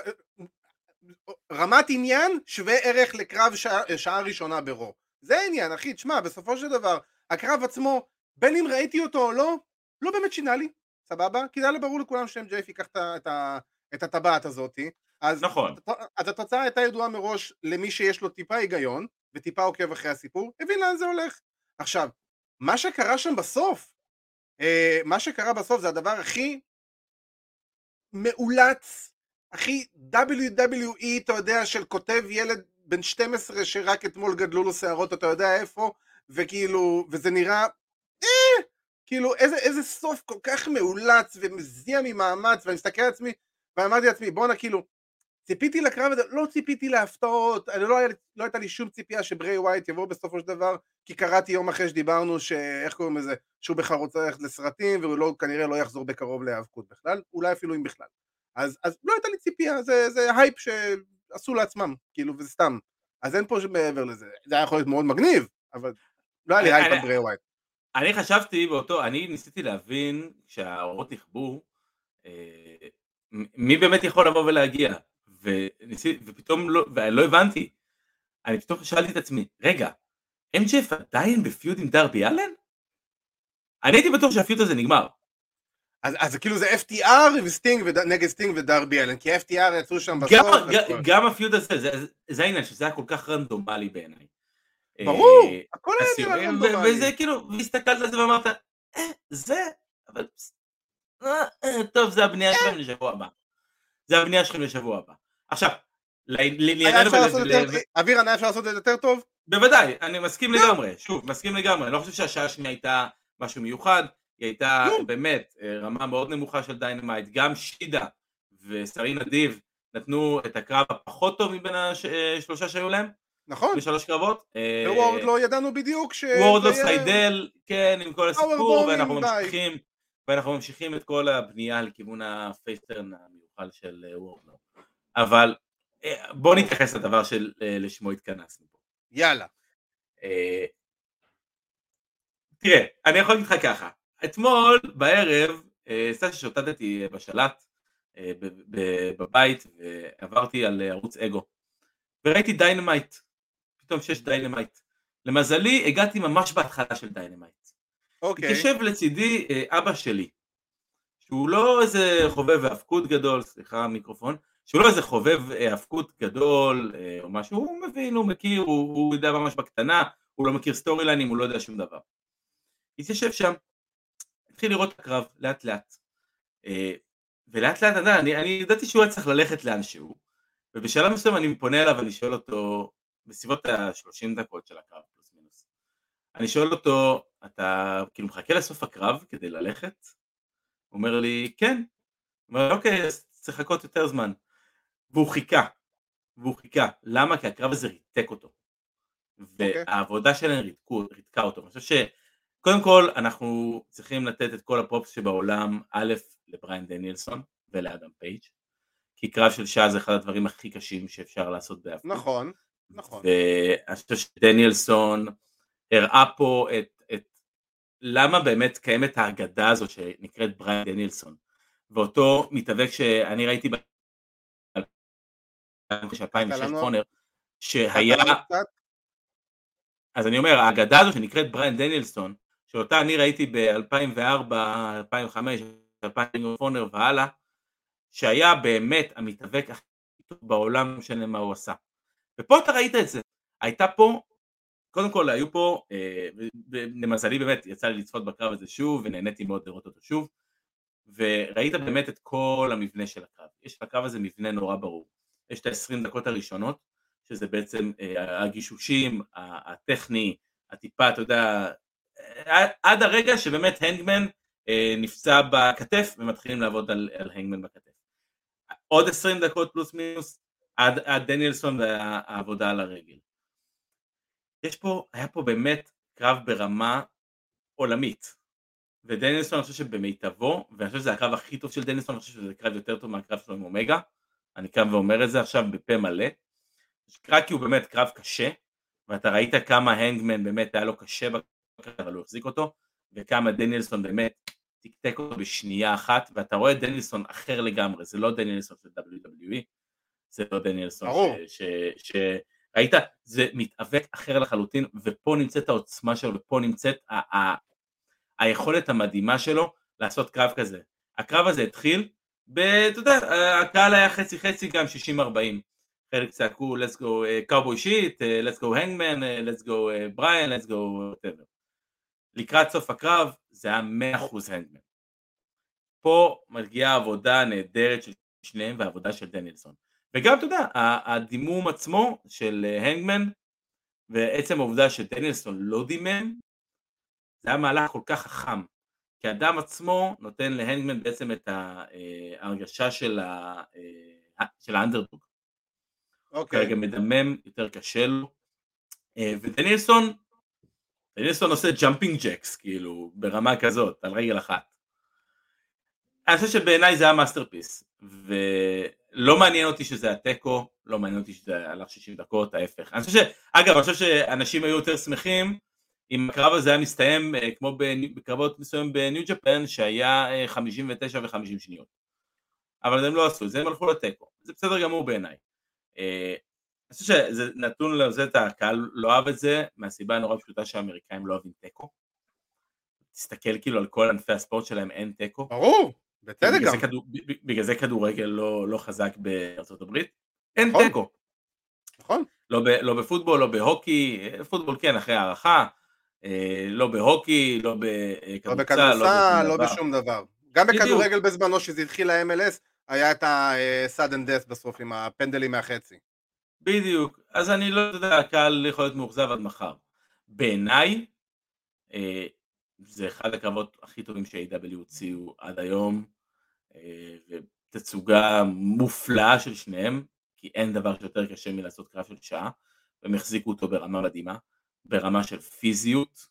רמת עניין שווה ערך לקרב שעה, שעה ראשונה ב Raw. זה העניין, אחי, תשמע, בסופו של דבר, הקרב עצמו, בין אם ראיתי אותו או לא, לא באמת שינה לי, סבבה? כי זה היה ברור לכולם ש-MJF ייקח את את את הטבעת הזאתי. אז, נכון. אז התוצאה הייתה ידועה מראש למי שיש לו טיפה היגיון, וטיפה עוקב אחרי הסיפור, הבין לאן זה הולך. עכשיו, מה שקרה שם בסוף, אה, מה שקרה בסוף זה הדבר הכי מאולץ, הכי WWE, אתה יודע, של כותב ילד בן 12 שרק אתמול גדלו לו שערות, אתה יודע איפה, וכאילו, וזה נראה, אה, כאילו, איזה, איזה סוף כל כך מאולץ ומזיע ממאמץ, ואני מסתכל על עצמי, ואמרתי לעצמי, בואנה, כאילו, ציפיתי לקרב הזה, לא ציפיתי להפתעות, אני לא, היה, לא הייתה לי שום ציפייה שברי ווייט יבוא בסופו של דבר, כי קראתי יום אחרי שדיברנו, שאיך קוראים לזה, שהוא בכלל רוצה ללכת לסרטים, והוא לא, כנראה לא יחזור בקרוב להיאבקות בכלל, אולי אפילו אם בכלל. אז, אז לא הייתה לי ציפייה, זה, זה הייפ שעשו לעצמם, כאילו, וזה סתם. אז אין פה מעבר לזה. זה היה יכול להיות מאוד מגניב, אבל לא היה לי הייפ על ברי ווייט. אני חשבתי באותו, אני ניסיתי להבין, כשהאורות נכבו, אה, מי באמת יכול לבוא ולהגיע, וניסי, ופתאום לא, ולא הבנתי, אני פתאום שאלתי את עצמי, רגע, MJF עדיין ב feud עם דרבי אלן? אני הייתי בטוח שה feud הזה נגמר. אז, אז כאילו זה FTR וסטינג וד... נגד סטינג ודרבי אלן, כי FTR יצאו שם בסוף. גם, גם, גם ה feud הזה, זה, זה, זה העניין, שזה היה כל כך רנדומלי בעיניי. ברור, אה, הכל היה נראה רנדומלי. וזה כאילו, והסתכלת על זה ואמרת, אה, זה, אבל, אה, אה, טוב, זה הבנייה שלכם לשבוע הבא. זה הבנייה שלכם לשבוע הבא. עכשיו, לענייננו, אבירן היה אפשר לעשות את זה יותר טוב? בוודאי, אני מסכים לגמרי, שוב, מסכים לגמרי, אני לא חושב שהשעה השנייה הייתה משהו מיוחד, היא הייתה כלום. באמת רמה מאוד נמוכה של Dynamite, גם שידה וסרין אדיב נתנו את הקרב הפחות טוב מבין השלושה שהיו להם, נכון. בשלוש קרבות. אה, וורדלו ידענו בדיוק ש... זה יהיה- סיידל, כן, עם כל הסיפור, ואנחנו. ממשיכים, ואנחנו ממשיכים את כל הבנייה לכיוון ה face turn המיוחל של אה, וורדלו. אבל אה, בואו נתייחס לדבר של אה, לשמו התכנסנו פה. יאללה. אה, תראה, אני יכול להגיד לך ככה, אתמול בערב, סתם ככה שוטטתי בשלט בבית ועברתי על ערוץ אגו וראיתי Dynamite, פתאום שיש Dynamite. למזלי הגעתי ממש בהתחלה של Dynamite. אוקיי. התיישב לצידי אה, אבא שלי, שהוא לא איזה חובב האבקות גדול, סליחה מיקרופון, שהוא לא איזה חובב אה, האבקות גדול אה, או משהו, הוא מבין, הוא מכיר, הוא, הוא יודע ממש בקטנה, הוא לא מכיר storyline ים, הוא לא יודע שום דבר. התיישב שם, התחיל לראות את הקרב לאט לאט. אה, ולאט לאט, אני, אני ידעתי שהוא היה צריך ללכת לאנשהו, ובשלב מסוים אני פונה אליו ואני שואל אותו, בסביבות ה-30 דקות של הקרב, פלוס מינוס. אני שואל אותו, אתה כאילו מחכה לסוף הקרב כדי ללכת? הוא אומר לי, כן. הוא אומר, אוקיי, אז צריך לחכות יותר זמן. והוא חיכה. והוא חיכה. למה? כי הקרב הזה ריתק אותו. והעבודה שלהם ריתקו, ריתקה אותו. אני חושב שקודם כל אנחנו צריכים לתת את כל ה props שבעולם, א', לבריין דניאלסון ולאדם פייג', כי קרב של שעה זה אחד הדברים הכי קשים שאפשר לעשות באף נכון, נכון. ואני חושב שדניאלסון הראה פה את, את למה באמת קיימת האגדה הזאת שנקראת בריין דניאלסון ואותו מתאבק שאני ראיתי ב-2006 כנער שהיה, קטן קצת. אז אני אומר ההגדה הזאת שנקראת בריין דניאלסון שאותה אני ראיתי ב-2004, 2005, 2000 קונר והלאה שהיה באמת המתאבק הכי טוב בעולם, לא משנה מה הוא עשה. ופה אתה ראית את זה. הייתה פה, קודם כל היו פה, אה, למזלי באמת יצא לי לצפות בקרב הזה שוב, ונהניתי מאוד לראות אותו שוב, וראית באמת את כל המבנה של הקרב. יש לקרב הזה מבנה נורא ברור. יש את ה-20 דקות הראשונות, שזה בעצם אה, הגישושים, הטכני, הטיפה, אתה יודע, עד, עד הרגע שבאמת הנגמן אה, נפצע בכתף ומתחילים לעבוד על, על הנגמן בכתף. עוד 20 דקות פלוס מינוס עד, עד דניאלסון והעבודה על הרגל. יש פה, היה פה באמת קרב ברמה עולמית. ודניאלסון אני חושב שבמיטבו, ואני חושב שזה הקרב הכי טוב של דניאלסון, אני חושב שזה קרב יותר טוב מהקרב שלו עם אומגה. אני קם ואומר את זה עכשיו בפה מלא. רק כי הוא באמת קרב קשה, ואתה ראית כמה הנגמן באמת היה לו קשה בקרב, אבל הוא החזיק אותו, וכמה דניאלסון באמת תקתק אותו בשנייה אחת, ואתה רואה דניאלסון אחר לגמרי, זה לא דניאלסון של WWE, זה לא דניאלסון ברור. שראית, זה מתאבק אחר לחלוטין, ופה נמצאת העוצמה שלו, ופה נמצאת ה- ה- היכולת המדהימה שלו לעשות קרב כזה. הקרב הזה התחיל, אתה יודע, הקהל היה חצי חצי גם 60-40. חלק צעקו let's go קאובוי שיט, let's go hangman, אה, let's go בריאן, let's go whatever. לקראת סוף הקרב זה היה 100% הנגמן. פה מגיעה עבודה נהדרת של שניהם והעבודה של דניאלסון. וגם אתה יודע, ה- הדימום עצמו של אה, הנגמן ועצם העובדה שדניאלסון לא דימם, זה היה מהלך כל כך חכם. כי האדם עצמו נותן להנגמן בעצם את ה- אה, ההרגשה של ה- אה, של האנדרדוג. אוקיי. כרגע מדמם, יותר קשה לו. ודניאלסון, דניאלסון עושה jumping jacks, כאילו, ברמה כזאת, על רגל אחת. אני חושב שבעיניי זה היה masterpiece, ולא מעניין אותי שזה התיקו, לא מעניין אותי שזה הלך 60 דקות, ההפך. אני חושב ש... אגב, אני חושב שאנשים היו יותר שמחים אם הקרב הזה היה מסתיים אה, כמו בקרבות מסוים בניו ג'פן, שהיה אה, 59 ו-50 שניות. אבל הם לא עשו את זה, הם הלכו לתיקו. זה בסדר גמור בעיניי. אה, אני חושב שזה נתון לזה, את הקהל לא אהב את זה, מהסיבה הנורא פשוטה שהאמריקאים לא אוהבים תיקו. תסתכל כאילו על כל ענפי הספורט שלהם אין תיקו. ברור, בצדק גם. כדור- בגלל זה כדורגל לא לא חזק בארצות הברית. אין נכון. תיקו. נכון. לא ב- לא בפוטבול, לא בהוקי, אה, פוטבול כן אחרי הערכה, אה, לא בהוקי, לא לא בכדורסל, בכדורסל, לא דבר. בשום דבר. גם. בכדורגל בזמנו, שזה התחיל ה-MLS, היה את ה-sudden death בסוף עם הפנדלים מהחצי. בדיוק, אז אני לא יודע, הקהל יכול להיות מאוכזב עד מחר. בעיניי, אה, זה אחד הקרבות הכי טובים ש-AW הוציאו עד היום, אה, ותצוגה מופלאה של שניהם, כי אין דבר שיותר קשה מלעשות קרב של שעה, והם החזיקו אותו ברמה מדהימה, ברמה של פיזיות,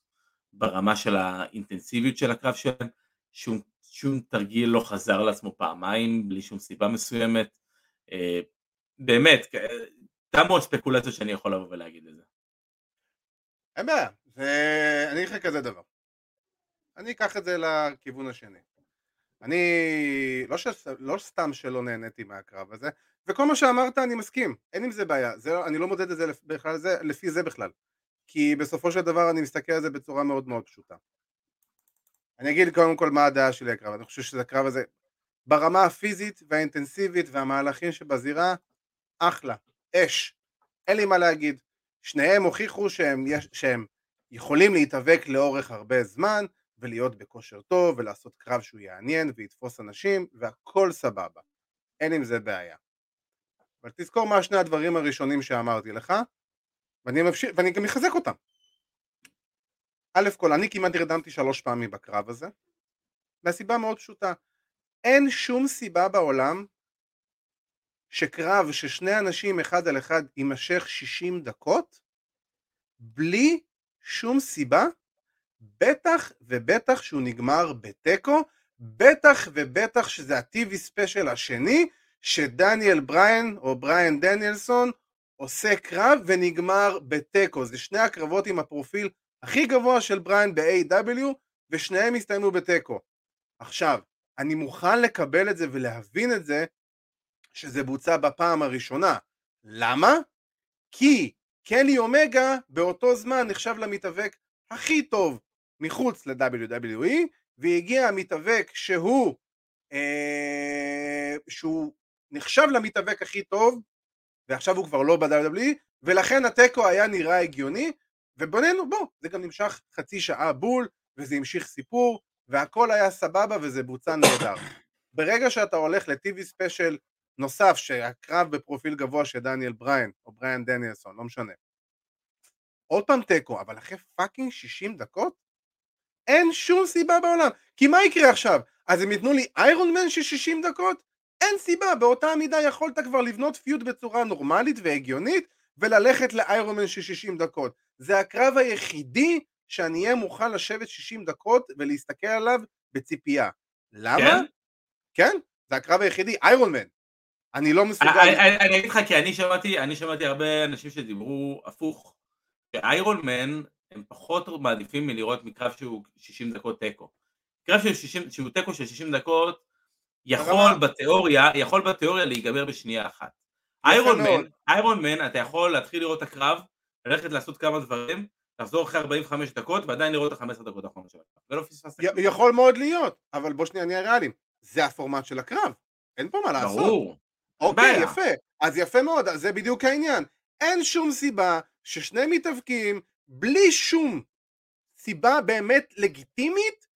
ברמה של האינטנסיביות של הקרב שלהם, שום, שום תרגיל לא חזר על עצמו פעמיים, בלי שום סיבה מסוימת. אה, באמת, תמו הספקולציות שאני יכול לבוא ולהגיד את זה. אין בעיה. אני אגיד לך כזה דבר. אני אקח את זה לכיוון השני. אני לא, ש... לא סתם שלא נהניתי מהקרב הזה, וכל מה שאמרת אני מסכים, אין עם זה בעיה, זה... אני לא מודד את זה בכלל, זה... לפי זה בכלל. כי בסופו של דבר אני מסתכל על זה בצורה מאוד מאוד פשוטה. אני אגיד קודם כל מה הדעה שלי הקרב, אני חושב שזה הקרב הזה ברמה הפיזית והאינטנסיבית והמהלכים שבזירה, אחלה, אש, אין לי מה להגיד. שניהם הוכיחו שהם, יש, שהם יכולים להתאבק לאורך הרבה זמן ולהיות בכושר טוב ולעשות קרב שהוא יעניין ויתפוס אנשים והכל סבבה, אין עם זה בעיה. אבל תזכור מה שני הדברים הראשונים שאמרתי לך ואני, ממשיך, ואני גם מחזק אותם. א' כל, אני כמעט נרדמתי שלוש פעמים בקרב הזה מהסיבה מאוד פשוטה, אין שום סיבה בעולם שקרב ששני אנשים אחד על אחד יימשך 60 דקות בלי שום סיבה, בטח ובטח שהוא נגמר בתיקו, בטח ובטח שזה ה-TV special השני, שדניאל בריין או בריין דניאלסון עושה קרב ונגמר בתיקו. זה שני הקרבות עם הפרופיל הכי גבוה של בריין ב-AEW ושניהם הסתיימו בתיקו. עכשיו, אני מוכן לקבל את זה ולהבין את זה שזה בוצע בפעם הראשונה. למה? כי קני אומגה באותו זמן נחשב למתאבק הכי טוב מחוץ ל-WWE והגיע המתאבק שהוא אה, שהוא נחשב למתאבק הכי טוב ועכשיו הוא כבר לא ב-WWE ולכן התיקו היה נראה הגיוני ובינינו בוא זה גם נמשך חצי שעה בול וזה המשיך סיפור והכל היה סבבה וזה בוצע נהדר. ברגע שאתה הולך ל-TV special נוסף שהקרב בפרופיל גבוה של דניאל בריין או בריין דניאלסון, לא משנה. עוד פעם תיקו, אבל אחרי fucking 60 דקות? אין שום סיבה בעולם. כי מה יקרה עכשיו? אז הם ייתנו לי Iron Man של 60 דקות? אין סיבה, באותה מידה יכולת כבר לבנות feud בצורה נורמלית והגיונית וללכת ל Iron Man של 60 דקות. זה הקרב היחידי שאני אהיה מוכן לשבת 60 דקות ולהסתכל עליו בציפייה. למה? כן? כן, זה הקרב היחידי, איירון מן. אני לא מסוגל... אני- אגיד לך כי אני שמעתי, אני שמעתי הרבה אנשים שדיברו הפוך, שאיירון מן הם פחות מעדיפים מלראות מקרב שהוא 60 דקות תיקו. קרב שהוא 60 שהוא תיקו של 60 דקות יכול. בתיאוריה, יכול בתיאוריה להיגמר בשנייה אחת. איירון. מן, איירון מן אתה יכול להתחיל לראות את הקרב, ללכת לעשות כמה דברים, לחזור אחרי 45 דקות ועדיין לראות את ה-15 דקות האחרונות של הקרב. ולא פספסת. יכול מאוד להיות, אבל בוא שנייה נהיה ריאליים. זה הפורמט של הקרב, אין פה מה לעשות. ברור. אוקיי. יפה. אז יפה מאוד, אז זה בדיוק העניין. אין שום סיבה ששני מתאבקים, בלי שום סיבה באמת לגיטימית,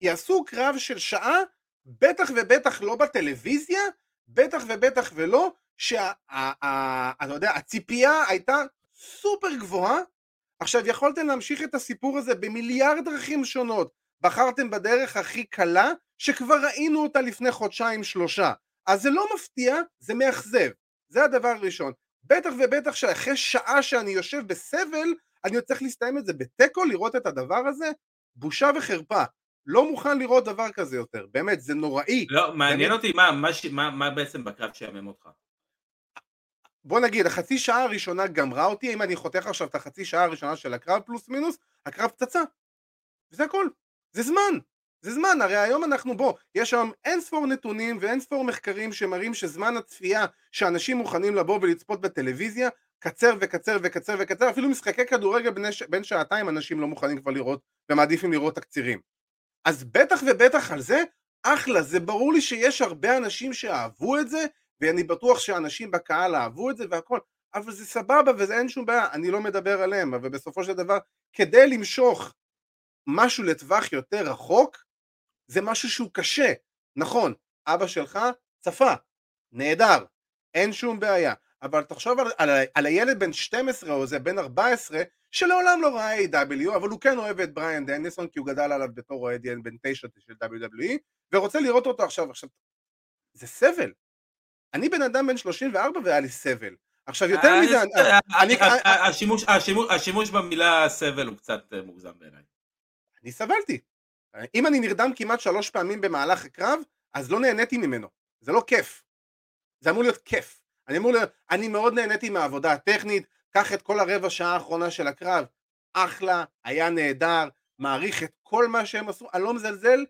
יעשו קרב של שעה, בטח ובטח לא בטלוויזיה, בטח ובטח ולא, שאתה יודע, הציפייה הייתה סופר גבוהה. עכשיו יכולתם להמשיך את הסיפור הזה במיליארד דרכים שונות. בחרתם בדרך הכי קלה, שכבר ראינו אותה לפני חודשיים שלושה. אז זה לא מפתיע, זה מאכזב. זה הדבר הראשון. בטח ובטח שאחרי שעה שאני יושב בסבל, אני עוד צריך להסתיים את זה בתיקו, לראות את הדבר הזה, בושה וחרפה. לא מוכן לראות דבר כזה יותר, באמת, זה נוראי. לא, מעניין באמת. אותי מה- מה מה מה בעצם בקרב שיאמם אותך. בוא נגיד, החצי שעה הראשונה גמרה אותי, אם אני חותך עכשיו את החצי שעה הראשונה של הקרב פלוס מינוס, הקרב פצצה. וזה הכל. זה זמן. זה זמן, הרי היום אנחנו בוא, יש היום אין ספור נתונים ואין ספור מחקרים שמראים שזמן הצפייה שאנשים מוכנים לבוא ולצפות בטלוויזיה קצר וקצר וקצר וקצר, אפילו משחקי כדורגל בין, ש... בין שעתיים אנשים לא מוכנים כבר לראות ומעדיפים לראות תקצירים. אז בטח ובטח על זה, אחלה, זה ברור לי שיש הרבה אנשים שאהבו את זה, ואני בטוח שאנשים בקהל אהבו את זה והכל, אבל זה סבבה וזה אין שום בעיה, אני לא מדבר עליהם, אבל בסופו של דבר, כדי למשוך משהו לטווח יותר רחוק, זה משהו שהוא קשה. נכון, אבא שלך צפה, נהדר, אין שום בעיה, אבל תחשוב על, על, על הילד בן 12 או זה בן 14 שלעולם לא ראה A.W, אבל הוא כן אוהב את בריאן דניסון כי הוא גדל עליו בתור אוהד בן 9 של WWE ורוצה לראות אותו עכשיו, עכשיו זה סבל. אני בן אדם בן 34 והיה לי סבל. עכשיו יותר אה, מזה, אה, אני, אה, השימוש, במילה סבל הוא קצת מוגזם בעיניי. אני סבלתי. אם אני נרדם כמעט שלוש פעמים במהלך הקרב, אז לא נהניתי ממנו. זה לא כיף. זה אמור להיות כיף. אני אמור להיות, אני מאוד נהניתי מהעבודה הטכנית, קח את כל הרבע שעה האחרונה של הקרב, אחלה, היה נהדר, מעריך את כל מה שהם עשו, אני לא מזלזל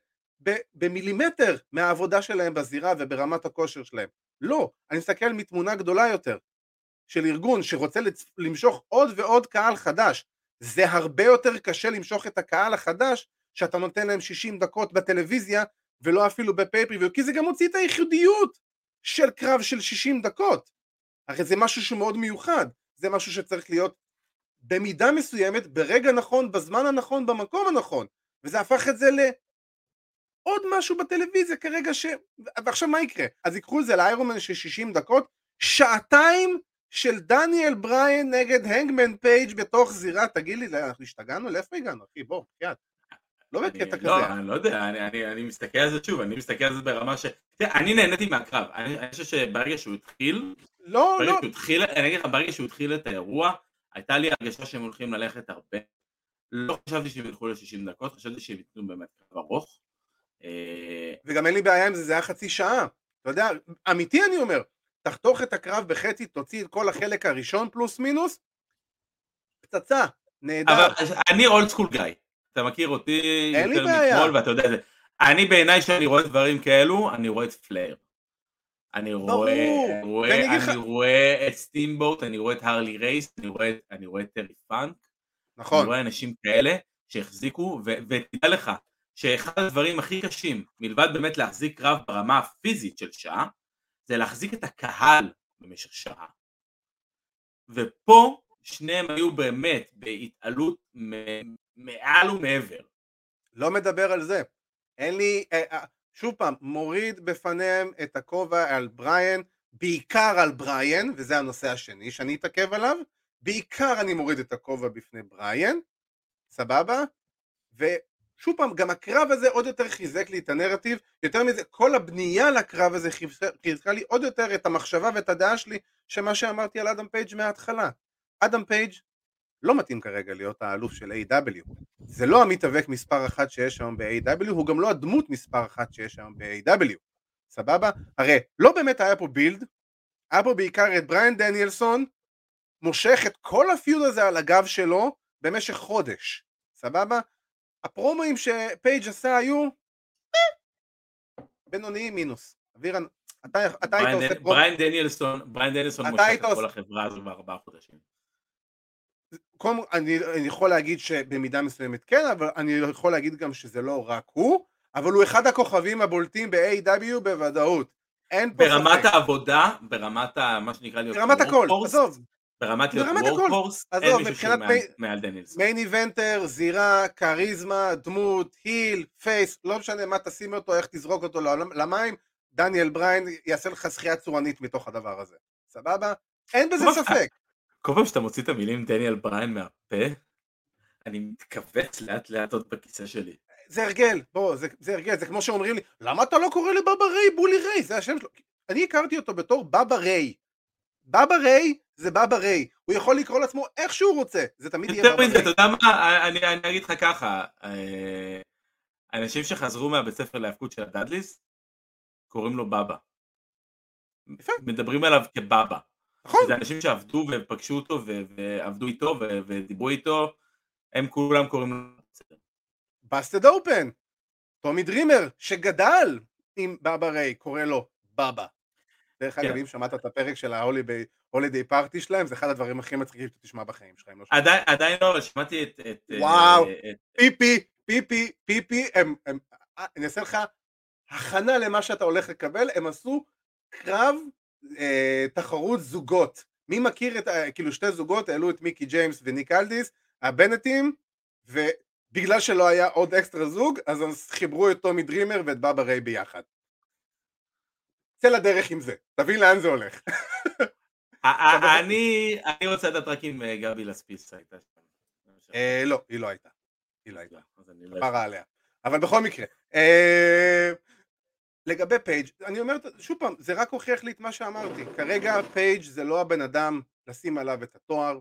במילימטר מהעבודה שלהם בזירה וברמת הכושר שלהם. לא, אני מסתכל מתמונה גדולה יותר, של ארגון שרוצה למשוך עוד ועוד קהל חדש. זה הרבה יותר קשה למשוך את הקהל החדש שאתה נותן להם 60 דקות בטלוויזיה ולא אפילו בפייפריוויו, כי זה גם מוציא את הייחודיות של קרב של 60 דקות. הרי זה משהו שהוא מאוד מיוחד, זה משהו שצריך להיות במידה מסוימת, ברגע נכון, בזמן הנכון, במקום הנכון, וזה הפך את זה לעוד משהו בטלוויזיה כרגע ש... ועכשיו מה יקרה? אז ייקחו את זה לאיירומן של 60 דקות, שעתיים של דניאל בריין נגד הנגמן פייג' בתוך זירה, תגיד לי, אנחנו השתגענו? לאיפה הגענו, אחי? בוא, יד. לא בקטע כזה. לא, אני לא יודע, אני, אני, אני מסתכל על זה שוב, אני מסתכל על זה ברמה ש... תראה, אני נהניתי מהקרב, אני, אני חושב שברגע שהוא התחיל, לא, ברגע לא. שהוא התחיל, אני אגיד לך, ברגע שהוא התחיל את האירוע, הייתה לי הרגשה שהם הולכים ללכת הרבה. לא חשבתי שהם ילכו ל-60 דקות, חשבתי שהם ייתנו באמת קרב ארוך. אה, וגם אין לי בעיה עם זה, זה היה חצי שעה. אתה יודע, אמיתי אני אומר, תחתוך את הקרב בחצי, תוציא את כל החלק הראשון פלוס מינוס, פצצה, נהדר. אבל אני אולד סקול גיא, אתה מכיר אותי יותר. מאתמול ואתה יודע את זה. אני בעיניי כשאני רואה דברים כאלו, אני רואה את פלייר. אני רואה. אני רואה, אני את סטימבוט, אני רואה את הרלי רייס, אני רואה, אני רואה את טרי פאנק, אני נכון, רואה אנשים כאלה שהחזיקו, ותדע לך שאחד הדברים הכי קשים, מלבד באמת להחזיק קרב ברמה הפיזית של שעה, זה להחזיק את הקהל במשך שעה. ופה שניהם היו באמת בהתעלות מעל ומעבר. לא מדבר על זה. אין לי, אה, אה, שוב פעם, מוריד בפניהם את הכובע על בריאן, בעיקר על בריאן, וזה הנושא השני שאני אתעכב עליו, בעיקר אני מוריד את הכובע בפני בריאן, סבבה? ושוב פעם, גם הקרב הזה עוד יותר חיזק לי את הנרטיב, יותר מזה, כל הבנייה לקרב הזה חיזקה- לי עוד יותר את המחשבה ואת הדעה שלי, שמה שאמרתי על אדם פייג' מההתחלה. אדם פייג' לא מתאים כרגע להיות האלוף של AEW. זה לא המתאבק מספר אחת שיש היום ב-AEW, הוא גם לא הדמות מספר אחת שיש היום ב-AEW. סבבה? הרי לא באמת היה פה build, היה פה בעיקר את בריאן דניאלסון, מושך את כל ה feud הזה על הגב שלו במשך חודש. סבבה? הפרומואים שפייג' עשה היו אה, בינוניים מינוס. אבירן, אתה, אתה היית עושה פרומו... בריין דניאלסון, בריין דניאלסון מושך את כל החברה הזו בארבעה חודשים. קודם אני, אני יכול להגיד שבמידה מסוימת כן, אבל אני יכול להגיד גם שזה לא רק הוא, אבל הוא אחד הכוכבים הבולטים ב-AEW. בוודאות. אין פה ברמת ספק. העבודה, ברמת ה... מה שנקרא להיות ברמת הכל, workhorse, עזוב, ברמת להיות. workhorse, אין מישהו שהוא מי- מעל- מעל דניאלסון. main eventer, זירה, כריזמה, דמות, heel, face, לא משנה מה תשים אותו, איך תזרוק אותו למים, דניאל בריין יעשה לך שחייה צורנית מתוך הדבר הזה. סבבה? אין בזה ספק. כל פעם שאתה מוציא את המילים דניאל בריין מהפה, אני מתכווץ לאט לאט עוד בכיסא שלי. זה הרגל, בוא, זה, זה הרגל, זה כמו שאומרים לי, למה אתה לא קורא לבבא ריי בולי ריי? זה השם שלו. אני הכרתי אותו בתור בבא ריי. בבא ריי זה בבא ריי. הוא יכול לקרוא לעצמו איך שהוא רוצה, זה תמיד יהיה יותר בבא מזה, אתה ריי. יודע מה, אני אני אגיד לך ככה, אה, אנשים שחזרו מהבית ספר להאבקות של הדאדליס, קוראים לו בבא. מדברים עליו כבבא. נכון, זה אנשים שעבדו ופגשו אותו ועבדו איתו ודיברו איתו, הם כולם קוראים לו... בסטד אופן. טומי דרימר, שגדל עם בבא ריי, קורא לו בבא. דרך אגב, כן. אם שמעת את הפרק של ההולידיי פארטי שלהם, זה אחד הדברים הכי מצחיקים שאתה תשמע בחיים שלך. לא. עדיין, לא, שמעתי את... וואו. אה, את- פיפי, פיפי, פיפי, הם, אה, אני אעשה לך הכנה למה שאתה הולך לקבל, הם עשו קרב אה, תחרות זוגות. מי מכיר את, ה- כאילו שתי זוגות, העלו את מיקי ג'יימס וניק אלדיס, הבנטים, ובגלל שלא היה עוד אקסטרה זוג, אז אז חיברו את טומי דרימר ואת בבא ריי ביחד. צא לדרך עם זה, תבין לאן זה הולך. אני רוצה לדעת רק אם אה, גבי לספיסה הייתה שם. אה, לא, היא לא הייתה. היא לא הייתה. אני לא כפרה עליה. אבל בכל מקרה, אה, לגבי פייג', אני אומר, שוב פעם, זה רק הוכיח לי את מה שאמרתי. כרגע פייג' זה לא הבן אדם לשים עליו את התואר.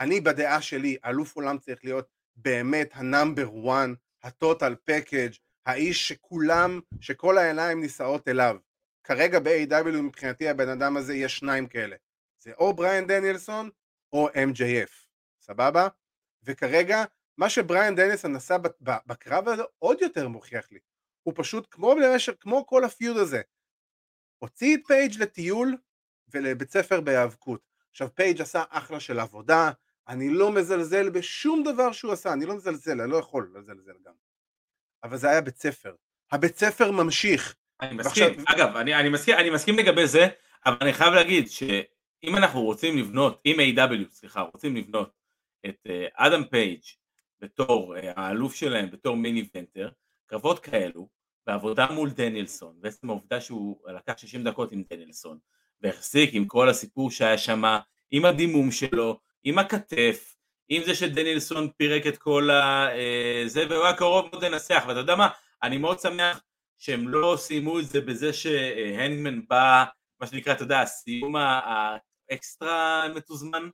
אני בדעה שלי, אלוף עולם צריך להיות באמת ה number one, ה total package, האיש שכולם, שכל העיניים נישאות אליו. כרגע ב-AEW מבחינתי הבן אדם הזה יש שניים כאלה. זה או בריאן דניאלסון או MJF, סבבה? וכרגע מה שבריאן דניאלסון עשה בקרב הזה עוד יותר מוכיח לי. הוא פשוט כמו במשך, כמו כל ה feud הזה. הוציא את פייג' לטיול ולבית ספר בהיאבקות. עכשיו פייג' עשה אחלה של עבודה, אני לא מזלזל בשום דבר שהוא עשה, אני לא מזלזל, אני לא יכול לזלזל גם. אבל זה היה בית ספר. הבית ספר ממשיך. אני ועכשיו- מסכים, אגב, אני, אני, מסכים, אני מסכים לגבי זה, אבל אני חייב להגיד שאם אנחנו רוצים לבנות, אם A.W, סליחה, רוצים לבנות את אה, אדם פייג' בתור אה, האלוף שלהם, בתור מיני איבנטר, קרבות כאלו, בעבודה מול דניאלסון, בעצם העובדה שהוא לקח 60 דקות עם דניאלסון, והחזיק עם כל הסיפור שהיה שם, עם הדימום שלו, עם הכתף, עם זה שדניאלסון פירק את כל ה... אה, זה, והוא היה קרוב מאוד לנצח, ואתה יודע מה, אני מאוד שמח שהם לא סיימו את זה בזה שהנגמן בא, מה שנקרא, אתה יודע, הסיום האקסטרה מתוזמן,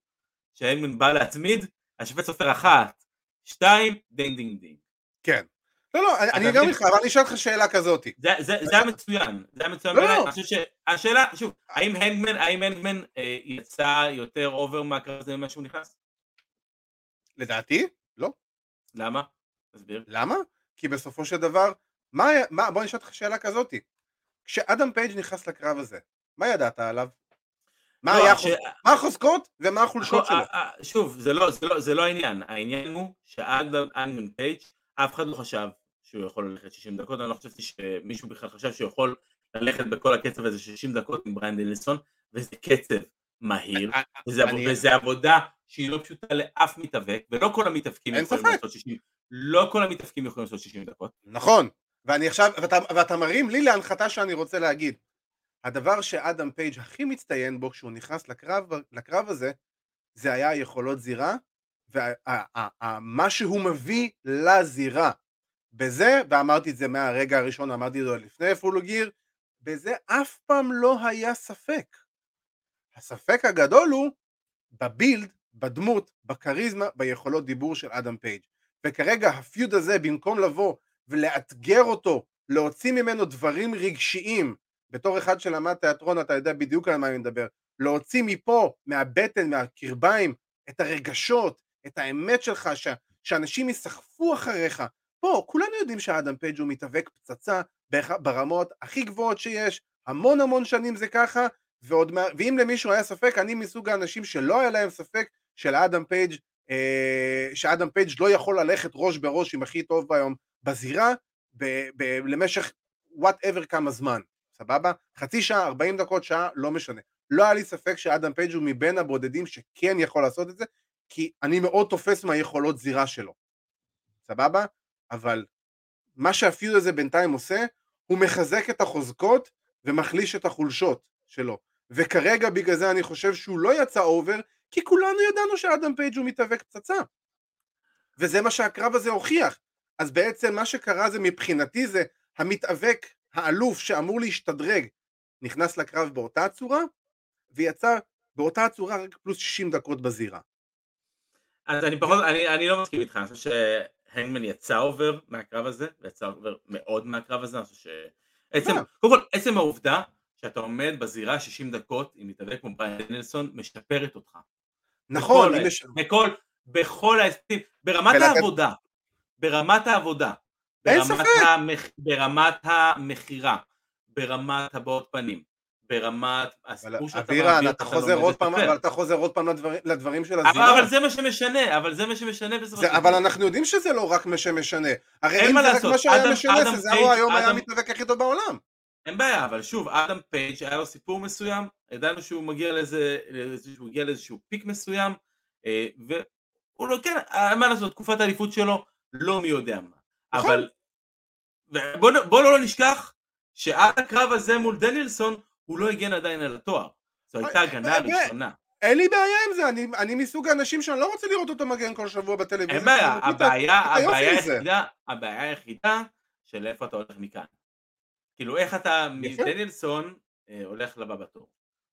שהנגמן בא להצמיד, השופט סופר אחת, שתיים, דינג דינג דינג. כן. לא, לא, אני- גם? איתך, אבל אני אשאל אותך שאלה כזאת. זה, היה מצוין, זה היה מצוין לא, לא. אני חושב שהשאלה, שוב, האם הנגמן, האם הנגמן אה, יצא יותר over מהקרב הזה ממה שהוא נכנס? לדעתי, לא. למה? תסביר. למה? כי בסופו של דבר, מה, מה, בוא נשאל אותך שאלה כזאת. כשאדם פייג' נכנס לקרב הזה, מה ידעת עליו? מה, לא, היה. מה החוזקות ומה החולשות שלו? אה, אה, שוב, זה לא, זה, לא, זה לא העניין, העניין הוא שהנגמן פייג' אף אחד לא חשב שהוא יכול ללכת 60 דקות, אני לא חשבתי שמישהו בכלל חשב שהוא יכול ללכת בכל הקצב הזה 60 דקות עם בריאן דניאלסון, וזה קצב מהיר, אה, וזה, עב... אני- וזה עבודה שהיא לא פשוטה לאף מתאבק, ולא כל המתאבקים יכולים. לעשות 60, לא כל המתאבקים יכולים לעשות 60 דקות. נכון, ואני עכשיו, ואתה, ואתה מרים לי להנחתה שאני רוצה להגיד. הדבר שאדם פייג' הכי מצטיין בו כשהוא נכנס לקרב, לקרב הזה, זה היה היכולות זירה, ומה שהוא מביא לזירה. בזה, ואמרתי את זה מהרגע הראשון, אמרתי את זה לפני פולו גיר, בזה אף פעם לא היה ספק. הספק הגדול הוא בבילד, בדמות, בכריזמה, ביכולות דיבור של אדם פייג'. וכרגע הפיוד הזה, במקום לבוא ולאתגר אותו, להוציא ממנו דברים רגשיים, בתור אחד שלמד תיאטרון אתה יודע בדיוק על מה אני מדבר, להוציא מפה, מהבטן, מהקרביים, את הרגשות, את האמת שלך, ש... שאנשים יסחפו אחריך. פה, כולנו יודעים שאדם פייג' הוא מתאבק פצצה ברמות הכי גבוהות שיש, המון המון שנים זה ככה, ועוד. ואם למישהו היה ספק, אני מסוג האנשים שלא היה להם ספק שלאדם פייג' אה, שאדם פייג' לא יכול ללכת ראש בראש עם הכי טוב היום בזירה ב- ב- למשך whatever כמה זמן, סבבה? חצי שעה, 40 דקות, שעה, לא משנה. לא היה לי ספק שאדם פייג' הוא מבין הבודדים שכן יכול לעשות את זה, כי אני מאוד תופס מהיכולות זירה שלו, סבבה? אבל מה שה feud הזה בינתיים עושה, הוא מחזק את החוזקות ומחליש את החולשות שלו. וכרגע בגלל זה אני חושב שהוא לא יצא over, כי כולנו ידענו שאדם פייג' הוא מתאבק פצצה. וזה מה שהקרב הזה הוכיח. אז בעצם מה שקרה זה מבחינתי זה המתאבק, האלוף שאמור להשתדרג, נכנס לקרב באותה צורה, ויצא באותה צורה רק פלוס 60 דקות בזירה. אז אני פחות, אני, אני לא מסכים איתך, אני חושב שהנגמן יצא over מהקרב הזה, ויצא over מאוד מהקרב הזה, אני חושב ש... עצם, מה? קודם כל, עצם העובדה שאתה עומד בזירה 60 דקות עם מתאבק כמו בריין דנילסון, משפרת אותך. נכון, בכל יש... בכל, בכל האספקטים, ברמת ולתת- העבודה, ברמת העבודה, ברמת. המח, ברמת המכירה, ברמת הבעות פנים, ברמת הסיפור שאתה אבירן, מעביר, אתה לא חוזר עוד פעם. אבל אתה חוזר עוד פעם לדברים- של הזירה. אבל זה מה שמשנה, אבל זה מה שמשנה בסופו של זה, אבל אנחנו יודעים שזה לא רק מה שמשנה. הרי אם זה רק מה שהיה משנה, סזארו פייג'- היום היה המתאבק הכי טוב בעולם. אין בעיה, אבל שוב, אדם פייג' היה לו סיפור מסוים, ידענו שהוא מגיע לאיזה, שהוא הגיע לאיזשהו peak מסוים, אה, והוא לא, כן, אה, מה לעשות, תקופת האליפות שלו, לא מי יודע מה. נכון. אבל, ובוא נ- בוא לא נשכח, שעד הקרב הזה מול דניאלסון, הוא לא הגן עדיין על התואר. זו הייתה הגנה אה, אה, ראשונה. אין לי בעיה עם זה, אני, אני מסוג האנשים שאני לא רוצה לראות אותו מגן כל שבוע בטלוויזיה. אין בעיה, הבעיה, הבעיה. היחידה, הבעיה היחידה של איפה אתה הולך מכאן. כאילו איך אתה. מדניאלסון אה, הולך לבא בתור.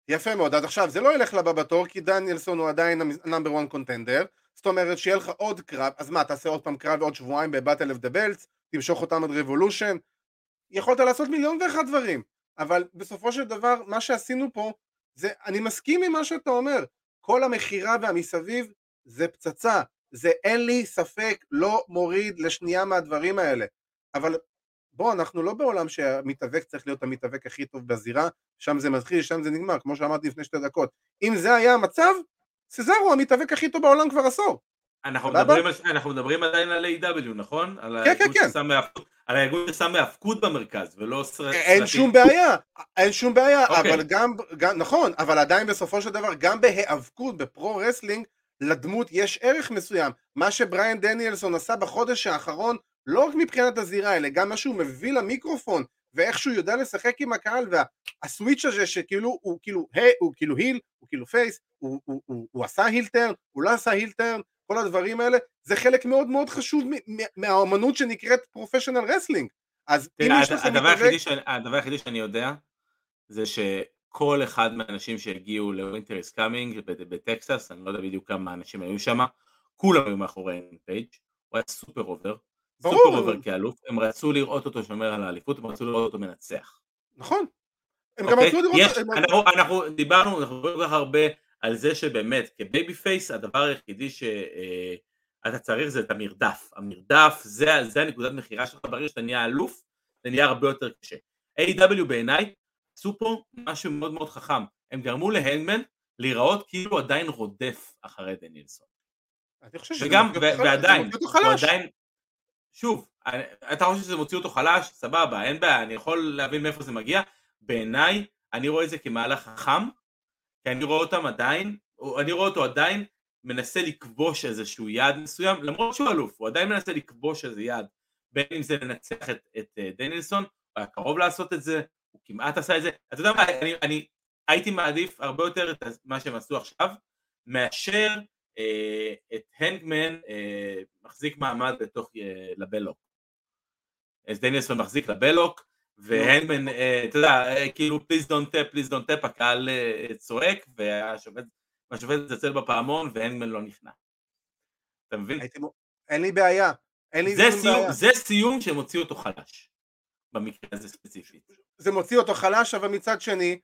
יפה מאוד, עד עכשיו זה לא ילך לבא בתור, כי דניאלסון הוא עדיין ה number 1 contender, זאת אומרת שיהיה לך עוד קרב, אז מה, תעשה עוד פעם קרב עוד שבועיים ב Battle of the Belts, תמשוך אותם עד Revolution, יכולת לעשות מיליון ואחד דברים, אבל בסופו של דבר, מה שעשינו פה, זה, אני מסכים עם מה שאתה אומר, כל המכירה והמסביב זה פצצה, זה אין לי ספק לא מוריד לשנייה מהדברים האלה, אבל בוא, אנחנו לא בעולם שהמתאבק צריך להיות המתאבק הכי טוב בזירה, שם זה מתחיל, שם זה נגמר, כמו שאמרתי לפני שתי דקות. אם זה היה המצב, סזארו המתאבק הכי טוב בעולם כבר עשור. אנחנו? מדברים, אנחנו מדברים עדיין על AEW, נכון? כן, הארגון כן. על הארגון ששם היאבקות במרכז, ולא סרט... אין שום בעיה, אין שום בעיה, אוקיי. אבל גם, גם, נכון, אבל עדיין בסופו של דבר, גם בהיאבקות, ב pro wrestling, לדמות יש ערך מסוים. מה שבריאן דניאלסון עשה בחודש האחרון, לא רק מבחינת הזירה, אלא גם מה שהוא מביא למיקרופון, ואיך שהוא יודע לשחק עם הקהל, וה switch הזה שכאילו, הוא כאילו, היי, הוא כאילו heel, הוא כאילו face, הוא, הוא, הוא, הוא עשה heel turn, הוא לא עשה heel turn, כל הדברים האלה, זה חלק מאוד מאוד חשוב מהאומנות שנקראת professional wrestling. אז אם תראה, יש לך הדבר מתאבק, היחידי שאני- הדבר היחידי שאני יודע, זה שכל אחד מהאנשים שהגיעו ל Winter Is Coming בטקסס, אני לא יודע בדיוק כמה אנשים היו שם, כולם היו מאחורי פייג', הוא היה סופר ברור. סופר over כאלוף, הם רצו לראות אותו שומר על האליפות, הם רצו לראות אותו מנצח. נכון. הם גם אוקיי? רצו לראות... אנחנו, דיברנו, אנחנו מדברים כל כך הרבה על זה שבאמת כ babyface הדבר היחידי שאתה צריך זה את המרדף, המרדף זה, זה הנקודת מכירה שלך, ברגע שאתה נהיה אלוף זה נהיה הרבה יותר קשה. AEW בעיניי עשו פה משהו מאוד מאוד חכם, הם גרמו להנגמן להיראות כאילו הוא עדיין רודף אחרי דנילסון, אני חושב שזה וגם, ו- ועדיין, הוא. עדיין, שוב, אני- אתה חושב שזה מוציא אותו חלש, סבבה, אין בעיה, אני יכול להבין מאיפה זה מגיע, בעיניי, אני רואה את זה כמהלך חכם, כי אני רואה אותם עדיין, אני רואה אותו עדיין מנסה לכבוש איזשהו יעד מסוים, למרות שהוא אלוף, הוא עדיין מנסה לכבוש איזה יעד, בין אם זה לנצח את, את אה, דנילסון, הוא היה קרוב לעשות את זה, הוא כמעט עשה את זה, אתה יודע מה, אני, אני הייתי מעדיף הרבה יותר את מה שהם עשו עכשיו, מאשר אה, את הנגמן אה, מחזיק מעמד בתוך אה, לבלוק. אז דניאלסון מחזיק LeBell Lock, והנגמן, אה, אתה יודע, אה, כאילו please don't tap, please don't tap, הקהל אה, צועק, והשופט מצלצל בפעמון, והנגמן לא נכנע. אתה מבין? אין לי בעיה. אין לי זה שום סיום, בעיה. זה סיום שהם הוציאו אותו חלש. במקרה הזה ספציפית. זה מוציא אותו חלש, אבל מצד שני,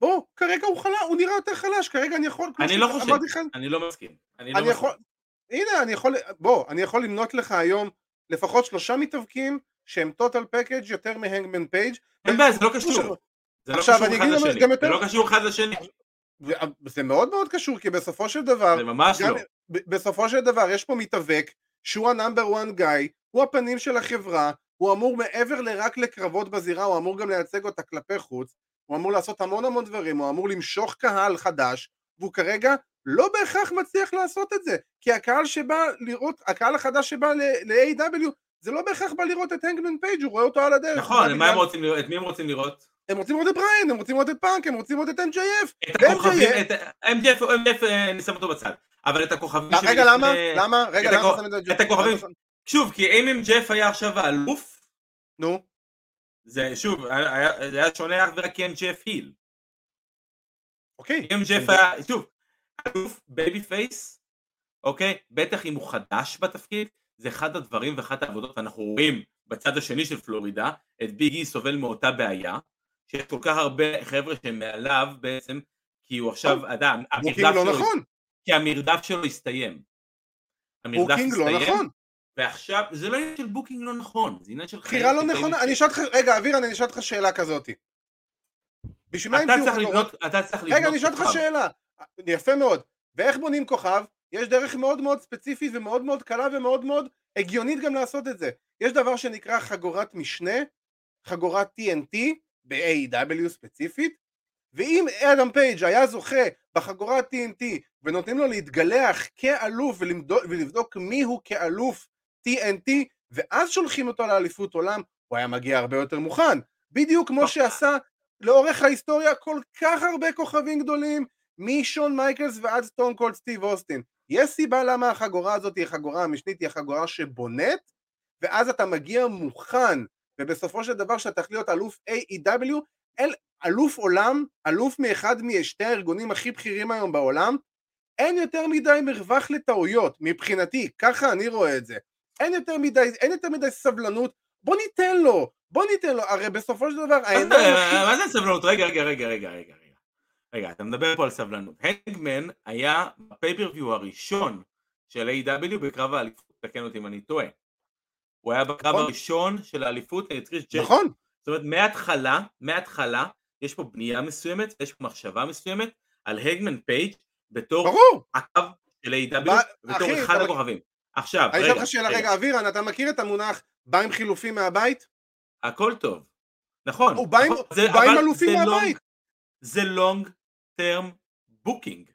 בוא, כרגע הוא חלש, הוא נראה יותר חלש, כרגע אני יכול... אני לא חושב, אני לא מסכים. אני לא. מסכים. הנה, אני יכול... בוא, אני יכול למנות לך היום לפחות שלושה מתאבקים שהם total package יותר מהנגמן פייג'. אין בעיה, זה לא קשור. זה לא קשור אחד לשני. זה לא קשור אחד לשני. זה מאוד מאוד קשור, כי בסופו של דבר, זה ממש לא. בסופו של דבר יש פה מתאבק שהוא ה number one guy, הוא הפנים של החברה, הוא אמור מעבר לרק לקרבות בזירה, הוא אמור גם לייצג אותה כלפי חוץ, הוא אמור לעשות המון המון דברים, הוא אמור למשוך קהל חדש, והוא כרגע לא בהכרח מצליח לעשות את זה, כי הקהל שבא לראות, הקהל החדש שבא ל-AEW, זה לא בהכרח בא לראות את הנגמן פייג', הוא רואה אותו על הדרך. נכון, מה הם רוצים לראות? את מי הם רוצים לראות? הם רוצים לראות את בריין, הם רוצים לראות את פאנק, הם רוצים לראות את MJF. את הכוכבים, MJF את MJF, MJF אה, אני שם אותו בצד. אבל את הכוכבים רגע, שלפני- למה? למה? רגע, למה שם את? את הכוכבים. שוב, כי אם MJF היה עכשיו האלוף, נו, זה שוב, זה היה שונה אך ורק כי MJF heel. אוקיי. אם MJF היה, שוב, אלוף babyface, אוקיי? בטח אם הוא חדש בתפקיד, זה אחד הדברים ואחת העבודות, אנחנו רואים בצד השני של פלורידה, את ביגי סובל מאותה בעיה, שיש כל כך הרבה חבר'ה שהם מעליו בעצם, כי הוא עכשיו, אדם, booking לא נכון. כי המרדף שלו הסתיים. המרדף booking לא נכון. ועכשיו, זה לא עניין של booking לא נכון, זה עניין של בחירה לא חיים נכונה. אני אשאל אותך, רגע, אבירן, אני אשאל אותך שאלה כזאת. בשביל מה אתה המציאו? לבנות, אתה צריך לבנות רגע, אני אשאל אותך כוכב. שאלה. יפה מאוד. ואיך בונים כוכב? יש דרך מאוד מאוד ספציפית ומאוד מאוד קלה ומאוד מאוד הגיונית גם לעשות את זה. יש דבר שנקרא חגורת משנה, חגורת TNT, ב-AEW ספציפית, ואם אדם פייג' היה זוכה בחגורת TNT ונותנים לו להתגלח כאלוף ולמדוד, ולבדוק מיהו כאלוף TNT ואז שולחים אותו לאליפות עולם, הוא היה מגיע הרבה יותר מוכן. בדיוק כמו שעשה לאורך ההיסטוריה כל כך הרבה כוכבים גדולים, משון מייקלס ועד סטון קולד סטיב אוסטין. יש סיבה למה החגורה הזאת היא החגורה המשנית, היא החגורה שבונה, ואז אתה מגיע מוכן, ובסופו של דבר שאתה צריך להיות אלוף AEW, אל, אלוף עולם, אלוף מאחד משתי הארגונים הכי בכירים היום בעולם, אין יותר מדי מרווח לטעויות, מבחינתי, ככה אני רואה את זה. אין יותר מדי, אין יותר מדי סבלנות, בוא ניתן לו, בוא ניתן לו, הרי בסופו של דבר מה זה- סבלנות? רגע, רגע, רגע, רגע, רגע. אתה מדבר פה על סבלנות. הנגמן היה בפייפריוויו הראשון של A.W. בקרב האליפות, תקן אותי אם אני טועה. הוא היה בקרב נכון. הראשון של האליפות נגד קריס ג'ק. נכון, זאת אומרת, מההתחלה, מההתחלה, יש פה בנייה מסוימת, יש פה מחשבה מסוימת על הנגמן פייג' בתור ברור. הקו של AEW בתור אחי, אחד אתה- הכוכבים. עכשיו, אני רגע, אשאל אותך שאלה, רגע, אבירן, אתה מכיר את המונח בא עם חילופים מהבית? הכל טוב. נכון. הוא בא עם- נכון, אלופים מהבית. זה long term booking.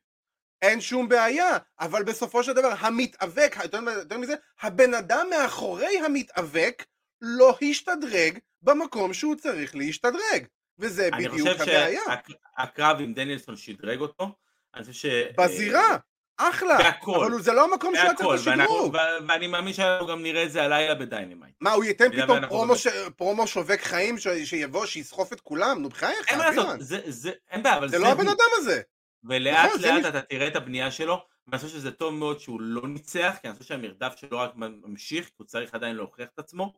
אין שום בעיה, אבל בסופו של דבר המתאבק, יותר מזה, הבן אדם מאחורי המתאבק לא השתדרג במקום שהוא צריך להשתדרג, וזה אני בדיוק חושב הבעיה. שהקרב עם דניאלסון שדרג אותו, אני חושב ש... בזירה, אחלה, בהכל. אבל זה לא המקום שהיה צריך בהכל, ואנחנו- לשדרוג. ואני מאמין שאנחנו גם נראה את זה הלילה ב Dynamite. מה, הוא ייתן פתאום פרומו ש- פרומו שווק חיים ש- שיבוא, שיסחוף את כולם? נו בחייך, אין מה לעשות, אבירן. זה- זה- אין בעיה, אבל זה זה לא הבן. אדם הזה. ולאט נכון, לאט אתה תראה את הבנייה שלו, ואני חושב שזה טוב מאוד שהוא לא ניצח, כי אני חושב שהמרדף שלו רק ממשיך, כי הוא צריך עדיין להוכיח את עצמו.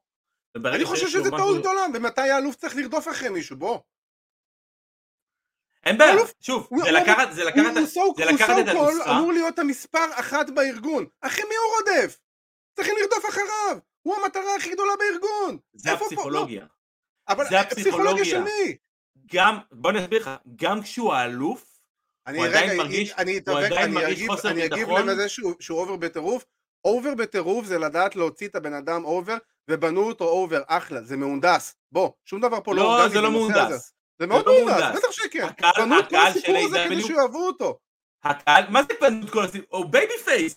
אני חושב שזה טעות גדולה, ומתי האלוף צריך לרדוף אחרי מישהו, בוא. אין בעיה, אלוף- שוב, הוא- זה הוא- לקחת, זה הוא לקחת, הוא זה הוא לקחת את הנוסחה, אמור להיות המספר אחת בארגון. אחרי מי הוא רודף? צריכים לרדוף אחריו. הוא המטרה הכי גדולה בארגון. זה פה? הפסיכולוגיה. לא, אבל זה הפסיכולוגיה של. מי? גם, בוא אני אסביר לך, גם כשהוא האלוף, הוא עדיין מרגיש- אני הוא עדיין מרגיש חוסר אני אגיב ביטחון. לזה שהוא אובר בטירוף. over בטירוף זה לדעת להוציא את הבן אדם over, ובנו אותו over, אחלה, זה מהונדס. בוא, שום דבר פה לא לא, זה לא. מהונדס. זה מאוד לא מהונדס. בטח שכן. בנו את כל הסיפור הזה כדי AEW שיאהבו אותו. הקהל, מה זה בנו את כל הסיפור? הוא babyface,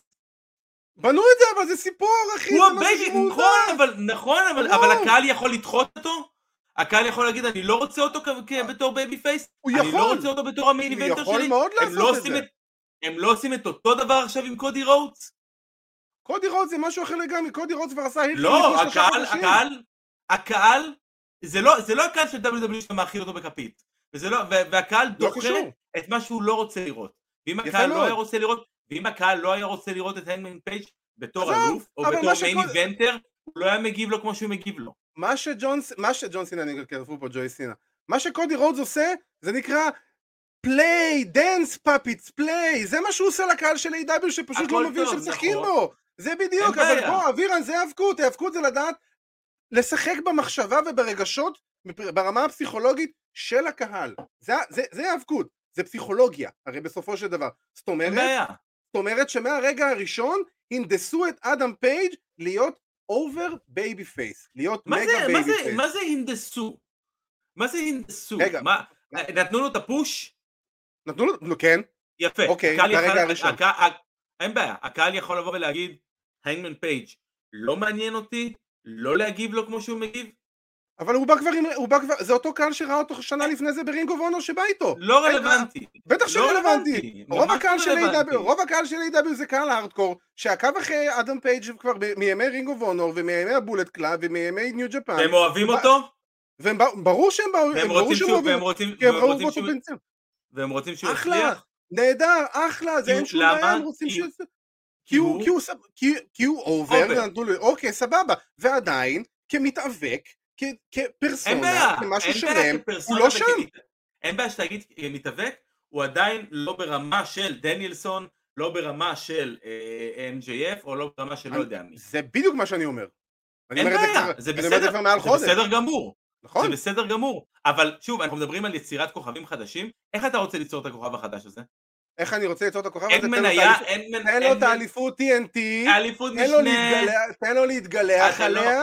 בנו את זה, אבל זה סיפור, אחי. הוא ה baby, נכון, אבל, נכון, אבל. אבל הקהל יכול לדחות אותו? הקהל יכול להגיד, אני לא רוצה אותו כ- בתור babyface? הוא אני לא יכול. רוצה אותו בתור ה main הוא eventer יכול שלי? מאוד הם לא לעשות את עושים זה. את- הם לא עושים את אותו דבר עכשיו עם קודי רודס? קודי רודס זה משהו אחר לגמרי, קודי רודס כבר עשה heat לא, הקהל. הקהל, הקהל, זה לא, זה לא הקהל של WWE שאתה מאכיל אותו בכפית. וזה לא, והקהל לא דוחה קשור. את מה שהוא לא רוצה לראות. ואם הקהל לא. היה רוצה לראות, ואם הקהל לא היה רוצה לראות את הנגמן פייג' בתור אלוף, או בתור main eventer, הוא לא היה מגיב לו כמו שהוא מגיב לו. מה שג'ונס, מה שג'ון סינה, אני כתבו פה ג'וי סינה, מה שקודי רודס עושה, זה נקרא play, dance puppets, play, זה מה שהוא עושה לקהל של AEW שפשוט לא מבין שמשחקים נכון. בו, זה בדיוק, אבל. בוא, אבירן, זה האבקות, האבקות זה לדעת לשחק במחשבה וברגשות ברמה הפסיכולוגית של הקהל, זה, זה, זה האבקות, זה פסיכולוגיה, הרי בסופו של דבר, זאת אומרת. זאת אומרת שמהרגע הראשון הנדסו את אדם פייג' להיות over babyface, להיות מגה זה, baby זה, face. מה זה הנדסו? מה זה הנדסו? רגע. מה, נתנו לו את ה push? נתנו לו, כן, יפה. אוקיי, ברגע יכול- הראשון. אין בעיה, הקהל יכול לבוא ולהגיד, הנגמן פייג' לא מעניין אותי, לא להגיב לו כמו שהוא מגיב, אבל הוא בא כבר עם, הוא בא כבר, זה אותו קהל שראה אותו שנה לפני זה ב Ring of Honor שבא איתו, לא רלוונטי. בטח לא שרלוונטי, רלוונטי, רוב הקהל לא של. AEW, רוב הקהל של AEW זה קהל הארדקור, שעקב אחרי אדם פייג' כבר מימי Ring of Honor ומימי ה Bullet Club ומימי New Japan, והם אוהבים אותו, והם ברור שהם באו, והם רוצים שהוא- אוהבים, והם רוצים שהוא- והם רוצים שהוא יצליח, נהדר, אחלה, זה כי אין שום? בעיה, הם רוצים כי- ש... כי הוא, כי הוא, סב- כי, כי הוא over, over. ונתנו לו, אוקיי, סבבה, ועדיין, כמתאבק, כ, כפרסונה, כמשהו שלם, הוא לא שם. אין בעיה שתגיד מתאבק, הוא עדיין לא ברמה של דניאלסון, לא ברמה של אה, MJF, או לא ברמה של לא אני- יודע מי. זה בדיוק מה שאני אומר. אני אין בעיה, זה זה בסדר, זה. בסדר גמור. נכון. זה בסדר גמור, אבל שוב, אנחנו מדברים על יצירת כוכבים חדשים, איך אתה רוצה ליצור את הכוכב החדש הזה? איך אני רוצה ליצור את הכוכב הזה? אין את מניה, אין מניה, תן לו את האליפות TNT, האליפות משנה, תן לו להתגלח לא- עליה,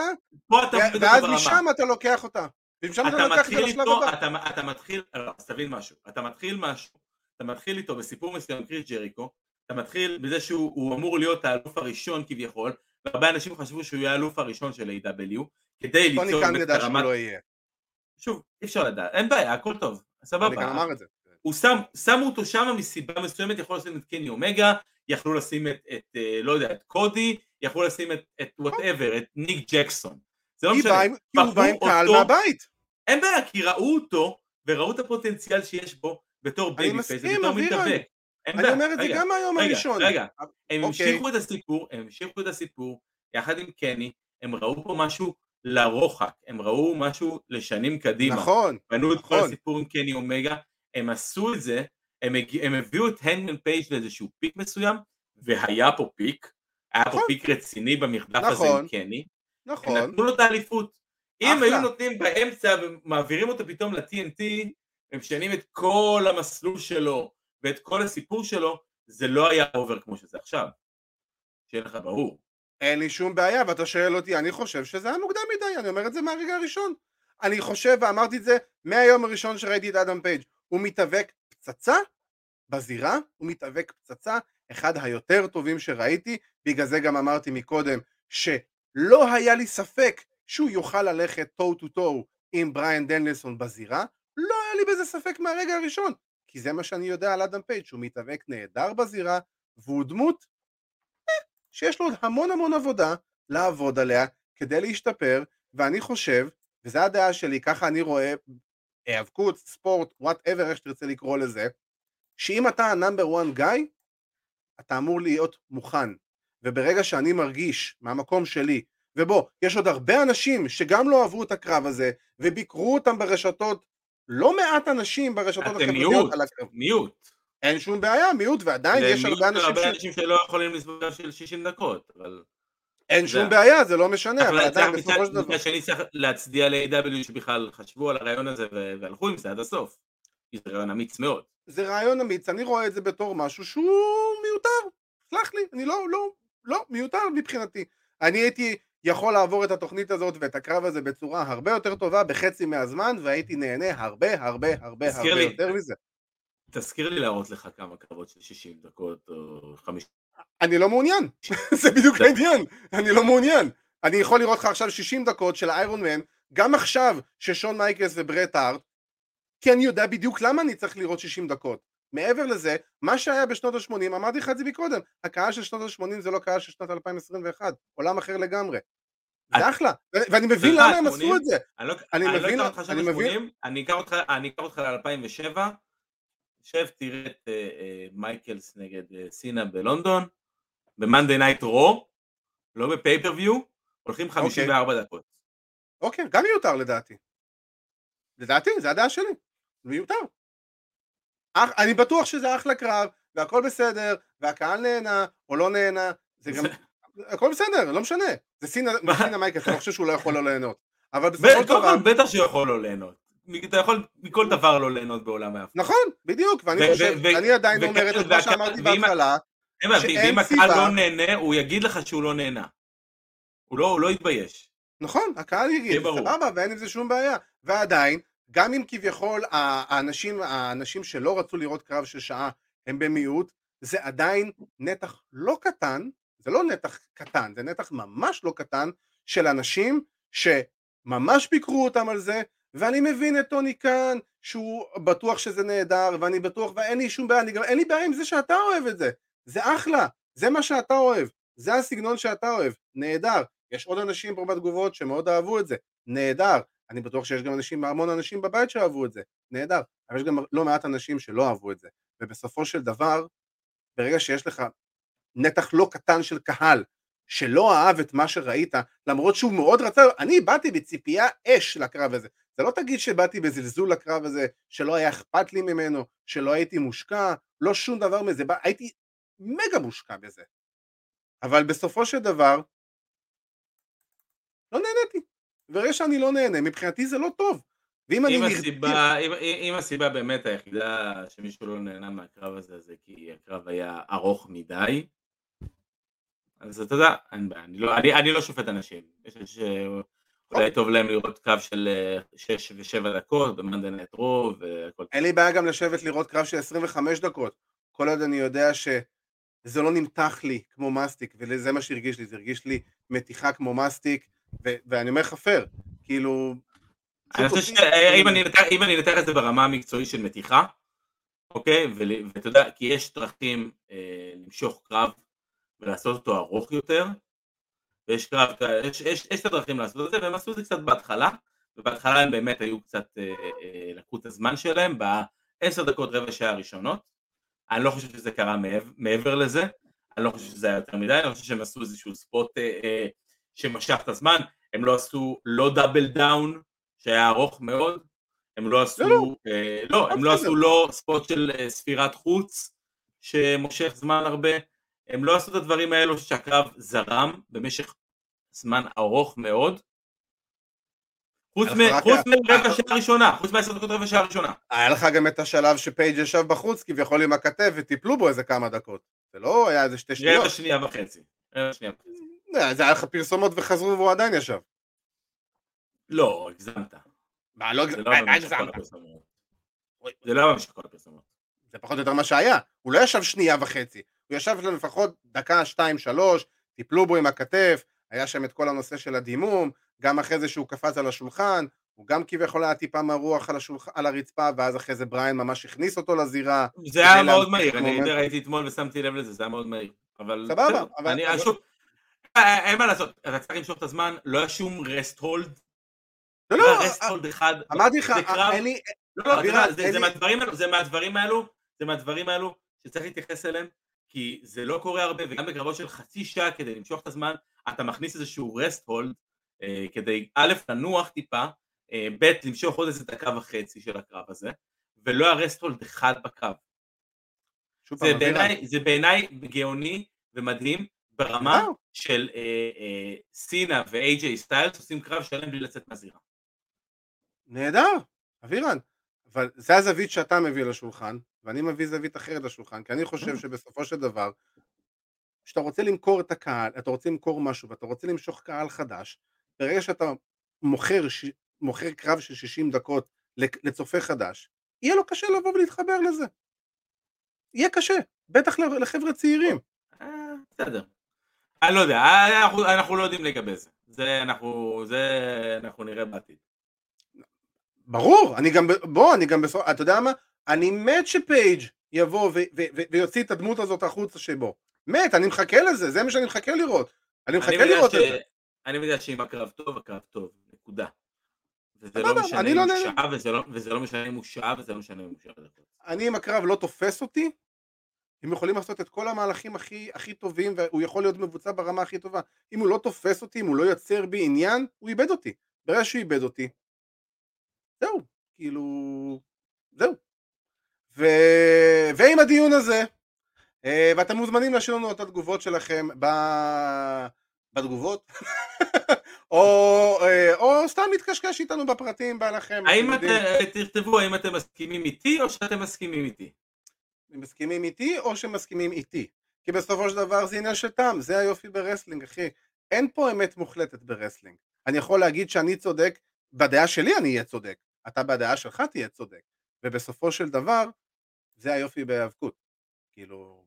ואז. משם אתה לוקח אותה. ומשם אתה לוקח את זה לשלב הבא. אתה, מתחיל, לא, אז תבין משהו, אתה מתחיל משהו, אתה מתחיל איתו בסיפור מסוים קריס ג'ריקו, אתה מתחיל בזה שהוא הוא אמור להיות האלוף הראשון כביכול, והרבה אנשים חשבו שהוא יהיה האלוף הראשון של AEW, כדי טוני ליצור קאן באמת ידע את שהוא הרמת, לא יהיה. שוב, אי אפשר לדעת, אין בעיה, הכל טוב, טוני סבבה, קאן אמר את זה. הוא שם, שמו אותו שם מסיבה מסוימת, יכלו לשים את קני אומגה, יכלו לשים את, את אה, לא יודע, את קודי, יכלו לשים את, את whatever, את ניק ג'קסון, זה לא משנה, כי הוא בא עם קהל מהבית. אין בעיה, כי ראו אותו, וראו את הפוטנציאל שיש בו בתור babyface אבירן. מתאבק. אני אומר את זה גם מהיום הראשון. רגע, הם אוקיי. המשיכו את הסיפור, הם המשיכו את הסיפור, יחד עם קני, הם ראו פה משהו לרוחק, הם ראו משהו לשנים קדימה. נכון, בנו את כל נכון. הסיפור עם קני אומגה, הם עשו את זה, הם, הג... הם הביאו את הנגמן פייג' לאיזשהו peak מסוים, והיה פה peak, היה פה נכון. peak רציני במחדף הזה נכון. עם קני, הם נכון. נתנו לו את האליפות. אם. היו נותנים באמצע ומעבירים אותו פתאום ל-TNT, הם משנים את כל המסלול שלו ואת כל הסיפור שלו, זה לא היה over כמו שזה עכשיו. שיהיה לך ברור. אין לי שום בעיה, ואתה שואל אותי, אני חושב שזה היה מוקדם מדי, אני אומר את זה מהרגע הראשון. אני חושב, ואמרתי את זה מהיום הראשון שראיתי את אדם פייג', הוא מתאבק פצצה בזירה, הוא מתאבק פצצה, אחד היותר טובים שראיתי, בגלל זה גם אמרתי מקודם, שלא היה לי ספק שהוא יוכל ללכת טו טו טו עם בריאן דנלסון בזירה, לא היה לי בזה ספק מהרגע הראשון, כי זה מה שאני יודע על אדם פייג', שהוא מתאבק נהדר בזירה, והוא דמות שיש לו עוד המון המון עבודה לעבוד עליה כדי להשתפר, ואני חושב, וזו הדעה שלי, ככה אני רואה היאבקות, ספורט, whatever, איך שתרצה לקרוא לזה, שאם אתה ה number one guy, אתה אמור להיות מוכן. וברגע שאני מרגיש מהמקום שלי, ובוא, יש עוד הרבה אנשים שגם לא אהבו את הקרב הזה, וביקרו אותם ברשתות, לא מעט אנשים ברשתות אתם החברתיות מיעוט, על הקרב. מיעוט. אין שום בעיה, מיעוט, ועדיין יש זה מיעוט הרבה של אנשים ש... הרבה אנשים שלא יכולים לסבול של 60 דקות, אבל... אין שום בעיה, זה לא משנה, אבל עדיין בסופו של דבר. מצד שני צריך להצדיע ל-AW שבכלל חשבו על הרעיון הזה והלכו עם זה עד הסוף. כי זה רעיון אמיץ מאוד. זה רעיון אמיץ, אני רואה את זה בתור משהו שהוא מיותר, סלח לי, אני לא, לא, לא, מיותר מבחינתי. אני הייתי יכול לעבור את התוכנית הזאת ואת הקרב הזה בצורה הרבה יותר טובה בחצי מהזמן, והייתי נהנה הרבה הרבה הרבה הרבה לי. יותר מזה. תזכיר לי להראות לך כמה קרבות של 60 דקות או 50. אני לא מעוניין, זה בדיוק העניין, אני לא מעוניין. אני יכול לראות לך עכשיו 60 דקות של איירון מן, גם עכשיו ששון מייקלס וברט הארט, כי אני יודע בדיוק למה אני צריך לראות 60 דקות. מעבר לזה, מה שהיה בשנות ה-80, אמרתי לך את זה מקודם, הקהל של שנות ה-80 זה לא קהל של שנת 2021, עולם אחר לגמרי. זה אחלה, ואני מבין למה הם 80? עשו את זה. אני לא לא אקח אותך אני שנות מבין- ה-80, אני אקח אותך ל-2007, שב תראה את אה, אה, מייקלס נגד אה, סינה בלונדון, ב-Monday Night Raw, לא בפייפריוויו, הולכים 54 דקות. אוקיי, גם מיותר לדעתי. לדעתי, זה הדעה שלי. מיותר. אח, אני בטוח שזה אחלה קרב, והכל בסדר, והקהל נהנה, או לא נהנה, זה גם... הכל בסדר, לא משנה. זה סינה? סינה מייקלס, אני לא חושב שהוא לא יכול לא ליהנות. אבל בסופו של דבר... בטח שיכול לא ליהנות. אתה יכול מכל דבר לא ליהנות בעולם ההפקה. נכון, בדיוק, ואני חושב, אני עדיין אומר את מה שאמרתי בהתחלה, שאין ואם הקהל סיבה- לא נהנה, הוא יגיד לך שהוא לא נהנה. הוא לא לא יתבייש. נכון, הקהל יגיד. סבבה, ואין עם זה שום בעיה. ועדיין, גם אם כביכול האנשים, האנשים שלא רצו לראות קרב של שעה הם במיעוט, זה עדיין נתח לא קטן, זה לא נתח קטן, זה נתח ממש לא קטן של אנשים שממש ביקרו אותם על זה, ואני מבין את טוני קאן, שהוא בטוח שזה נהדר, ואני בטוח, ואין לי שום בעיה, אני גם אין לי בעיה עם זה שאתה אוהב את זה, זה אחלה, זה מה שאתה אוהב, זה הסגנון שאתה אוהב, נהדר. יש עוד אנשים פה בתגובות שמאוד אהבו את זה, נהדר. אני בטוח שיש גם אנשים, המון אנשים בבית שאהבו את זה, נהדר. אבל יש גם לא מעט אנשים שלא אהבו את זה. ובסופו של דבר, ברגע שיש לך נתח לא קטן של קהל שלא אהב את מה שראית, למרות שהוא מאוד רצה, אני באתי בציפייה אש לקרב הזה. זה לא תגיד שבאתי בזלזול לקרב הזה, שלא היה אכפת לי ממנו, שלא הייתי מושקע, לא שום דבר מזה, בא, הייתי מגה מושקע בזה. אבל בסופו של דבר, לא נהניתי. וברגע שאני לא נהנה, מבחינתי זה לא טוב. ואם אני אם נרתע... הסיבה, אם, אם הסיבה באמת היחידה שמישהו לא נהנה מהקרב הזה זה כי הקרב היה ארוך מדי, אז אתה יודע, אין בעיה, אני לא, אני, אני לא שופט אנשים. יש אנשים שאולי טוב להם לראות קרב של 6 ו-7 דקות במאנדה נט רו והכל. אין לי בעיה גם לשבת לראות קרב של 25 דקות. כל עוד אני יודע שזה לא נמתח לי כמו מסטיק, וזה מה שהרגיש לי, זה הרגיש לי מתיחה כמו מסטיק, ו- ואני אומר לך פייר, כאילו... אני חושב שאם אני אם אני אנתח את זה ברמה המקצועית של מתיחה, אוקיי, ואתה יודע, כי יש דרכים אה, למשוך קרב ולעשות אותו ארוך יותר, ויש קרב, יש, יש, יש את הדרכים לעשות את זה, והם עשו את זה קצת בהתחלה, ובהתחלה הם באמת היו קצת, אה, אה, לקחו את הזמן שלהם בעשר דקות רבע שעה הראשונות, אני לא חושב שזה קרה מעבר, מעבר לזה, אני לא חושב שזה היה יותר מדי, אני חושב שהם עשו איזשהו spot אה, אה, שמשך את הזמן, הם לא עשו לא double down, שהיה ארוך מאוד, הם לא עשו, לא, אה, לא, הם לא עשו לא spot של אה, ספירת חוץ, שמושך זמן הרבה, הם לא עשו את הדברים האלו שהקרב זרם במשך זמן ארוך מאוד, חוץ היה מרבע שעה ראשונה, חוץ מעשר דקות רבע שעה ראשונה. היה לך גם את השלב שפייג' ישב בחוץ כביכול עם הכתף וטיפלו בו איזה כמה דקות. זה לא היה איזה שתי שניות. רבע שנייה וחצי. וחצי. זה היה לך פרסומות וחזרו והוא עדיין ישב. לא, הגזמת. מה, לא לא הגזמת? הפרסומות. זה לא במשך כל הפרסומות. זה פחות או יותר מה שהיה. הוא לא ישב שנייה וחצי. הוא ישב לפחות דקה, שתיים, שלוש, טיפלו בו עם הכתף, היה שם את כל הנושא של הדימום, גם אחרי זה שהוא קפץ על השולחן, הוא גם כביכול היה טיפה מרוח על, השולח... על הרצפה, ואז אחרי זה בריין ממש הכניס אותו לזירה. זה היה מאוד מהיר, any moment. ראיתי אתמול ושמתי לב לזה, זה היה מאוד מהיר. אבל סבבה, אבל- אני אבל- שוב, אה, אין מה לעשות, אתה צריך למשוך את הזמן, לא היה שום rest hold, לא, לא rest hold אחד, אמרתי לך, אין לי... לא, לא, זה מהדברים האלו, זה מהדברים האלו שצריך להתייחס אליהם, כי זה לא קורה הרבה, וגם בקרבות של חצי שעה כדי למשוך את הזמן, אתה מכניס איזשהו רסט הולד, כדי א', לנוח טיפה, אה, ב', למשוך עוד איזה דקה וחצי של הקרב הזה, ולא היה רסט הולד אחד בקרב. זה בעיניי, זה בעיניי גאוני ומדהים ברמה נהדר. של אה, אה, סינה ואיי-ג'יי סטיילס עושים קרב שלם בלי לצאת מהזירה. נהדר, אבירן. אבל זה הזווית שאתה מביא לשולחן, ואני מביא זווית אחרת לשולחן, כי אני חושב שבסופו של דבר, כשאתה רוצה למכור את הקהל, אתה רוצה למכור משהו ואתה רוצה למשוך קהל חדש, ברגע שאתה מוכר, ש... מוכר קרב של 60 דקות לצופה חדש, יהיה לו קשה לבוא ולהתחבר לזה. יהיה קשה, בטח לחבר'ה צעירים. אה, בסדר. אני לא יודע, אה, אנחנו, לא יודעים לגבי זה. זה אנחנו נראה בעתיד. ברור, אני גם, בוא, אני גם בסוף, אתה יודע מה? אני מת שפייג' יבוא ויוציא את הדמות הזאת החוצה שבו. מת, אני מחכה לזה, זה מה שאני מחכה לראות. אני אני מחכה יודע לראות ש- את זה. אני יודע שאם הקרב טוב, הקרב טוב, נקודה. וזה סבבה, לא משנה אני אם לא הוא. שעה, וזה לא- וזה לא משנה אם הוא שעה, וזה לא משנה אם הוא שעה. אני אם הקרב לא תופס אותי, הם יכולים לעשות את כל המהלכים הכי, הכי טובים, והוא יכול להיות מבוצע ברמה הכי טובה. אם הוא לא תופס אותי, אם הוא לא יוצר בי עניין, הוא איבד אותי. ברגע שהוא איבד אותי, זהו, כאילו, זהו. ו... ועם הדיון הזה, אה, ואתם מוזמנים להשאיר לנו את התגובות שלכם ב... בתגובות, או, אה, או סתם להתקשקש איתנו בפרטים, בא לכם. האם אתם. אתם, תכתבו האם אתם מסכימים איתי, או שאתם מסכימים איתי. מסכימים איתי או שמסכימים איתי. כי בסופו של דבר זה עניין של טעם, זה היופי ב wrestling, אחי. אין פה אמת מוחלטת ב wrestling. אני יכול להגיד שאני צודק, בדעה שלי אני אהיה צודק, אתה בדעה שלך תהיה צודק. ובסופו של דבר, זה היופי בהיאבקות. כאילו,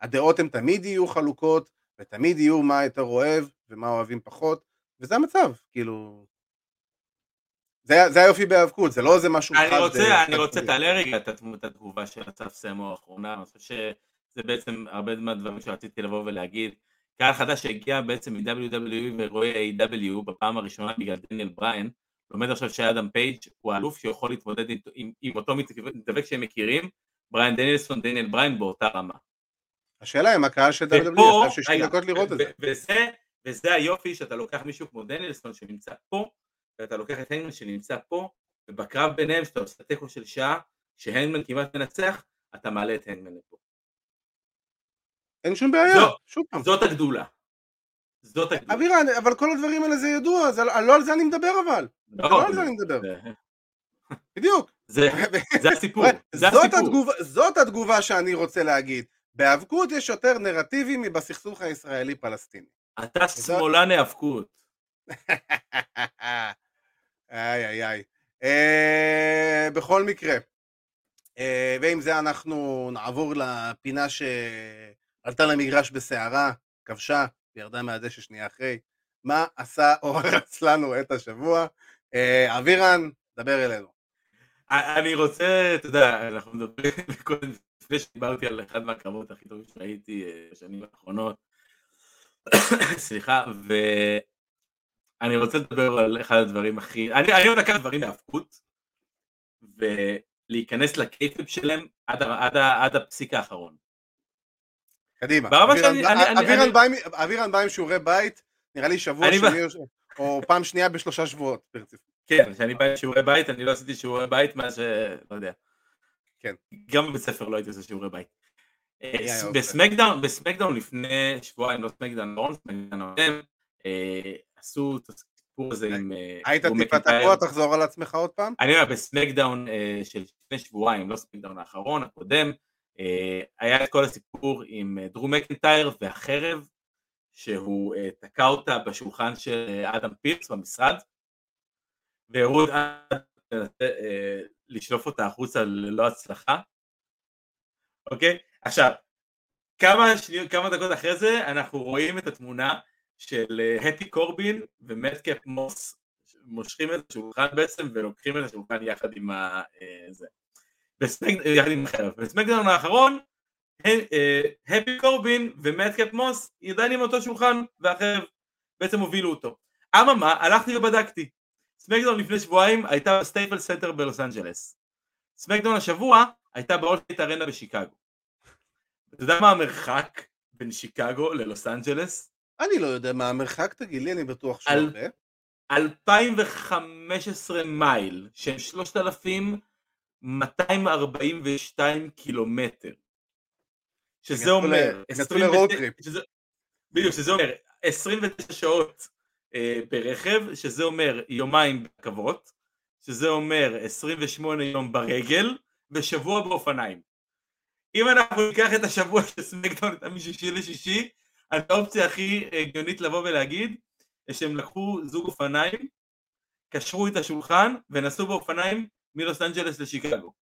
הדעות הן תמיד יהיו חלוקות, ותמיד יהיו מה יותר אוהב ומה אוהבים פחות, וזה המצב, כאילו... זה, זה היופי בהיאבקות, זה לא איזה משהו אני חד, רוצה, אה, אני רוצה, תעלה רגע את התגובה של אסף סמו האחרונה, אני חושב שזה בעצם הרבה מהדברים שרציתי לבוא ולהגיד. קהל חדש שהגיע בעצם מ-WWE ורואה AEW בפעם הראשונה בגלל דניאל בריין, לומד עכשיו שאדם פייג' הוא האלוף שיכול להתמודד עם, עם, עם אותו מתאבק שהם מכירים, בריין דניאלסון, דניאל בריין באותה רמה. השאלה אם הקהל של WWE ישב 60 רגע, דקות לראות את זה. וזה, וזה היופי שאתה לוקח מישהו כמו דניאלסון שנמצא פה, ואתה לוקח את הנגמן שנמצא פה, ובקרב ביניהם שאתה עושה תיקו של שעה, שהנגמן כמעט מנצח, אתה מעלה את הנגמן לפה. אין שום בעיה, זו- שוב פעם. זאת הגדולה. זאת הגדולה. אבירן, אבל כל הדברים האלה זה ידוע, זה, לא על זה אני מדבר אבל. לא, לא על זה אני מדבר. בדיוק. זה זה הסיפור. זה זאת הסיפור. התגובה, זאת התגובה שאני רוצה להגיד. בהיאבקות יש יותר נרטיבים מבסכסוך הישראלי-פלסטיני. אתה שמאלן היאבקות. איי איי איי. אה, בכל מקרה, אה, ועם זה אנחנו נעבור לפינה שעלתה למגרש בסערה, כבשה, וירדה מהדשא שנייה אחרי. מה עשה אור לנו את השבוע? אה, אבירן, דבר אלינו. אני רוצה, אתה יודע, אנחנו מדברים קודם, לפני שדיברתי על אחד מהקרבות הכי טובים שהייתי אה, בשנים האחרונות, סליחה, ואני רוצה לדבר על אחד הדברים הכי, אני אני אוהב לקחת דברים מהאבקות, ולהיכנס לקייפים שלהם עד, עד, עד הפסיק האחרון. קדימה. אבירן בא- עם- שיעורי בית, נראה לי שבוע שני או- פעם שנייה בשלושה שבועות. ברציפות. כן, כשאני בא עם שיעורי בית, אני לא עשיתי שיעורי בית מאז ש... לא יודע. כן. גם בבית ספר לא הייתי עושה שיעורי בית. אה, ס- עושה. בסמקדאון, בסמקדאון לפני שבועיים, לא סמקדאון, לא סמקדאון אה, עשו את הסיפור הזה עם... אה, היית טיפה. תקוע, תחזור על עצמך עוד פעם? אני אומר, בסמקדאון אה, של לפני שבועיים, לא סמקדאון האחרון, הקודם, אה, היה את כל הסיפור עם אה, דרו מקינטייר והחרב, שהוא אה, תקע אותה בשולחן של אה, אדם פירס במשרד, והראו את אדם אה, לשלוף אותה החוצה ללא הצלחה. אוקיי? עכשיו, כמה, שני, כמה דקות אחרי זה אנחנו רואים את התמונה של אה, הפי קורבין ומטקאפ מוס מושכים את השולחן בעצם ולוקחים את השולחן יחד עם ה... אה, זה. יחד עם החרב. בסמקדאון האחרון, אה, הפי קורבין ומטקאפ מוס עדיין עם אותו שולחן והחרב בעצם הובילו אותו. אממה, הלכתי ובדקתי. סמקדאון לפני שבועיים הייתה בסטייפל סנטר בלוס אנג'לס. סמקדאון השבוע הייתה באולטייט ארנה בשיקגו. אתה יודע מה המרחק בין שיקגו ללוס אנג'לס? אני לא יודע מה המרחק, תגיד לי, אני בטוח שהוא הרבה. 2015 מייל, שהם 3,242 קילומטר. שזה אומר... יצאו 29 ל road trip. שזה- בדיוק, שזה אומר 29 שעות אה, ברכב, שזה אומר יומיים ברכבות, שזה אומר 28 יום ברגל, ושבוע באופניים. אם אנחנו ניקח את השבוע של סמקדאון הייתה משישי לשישי, האופציה הכי הגיונית לבוא ולהגיד, שהם לקחו זוג אופניים, קשרו את השולחן ונסעו באופניים מלוס אנג'לס לשיקגו.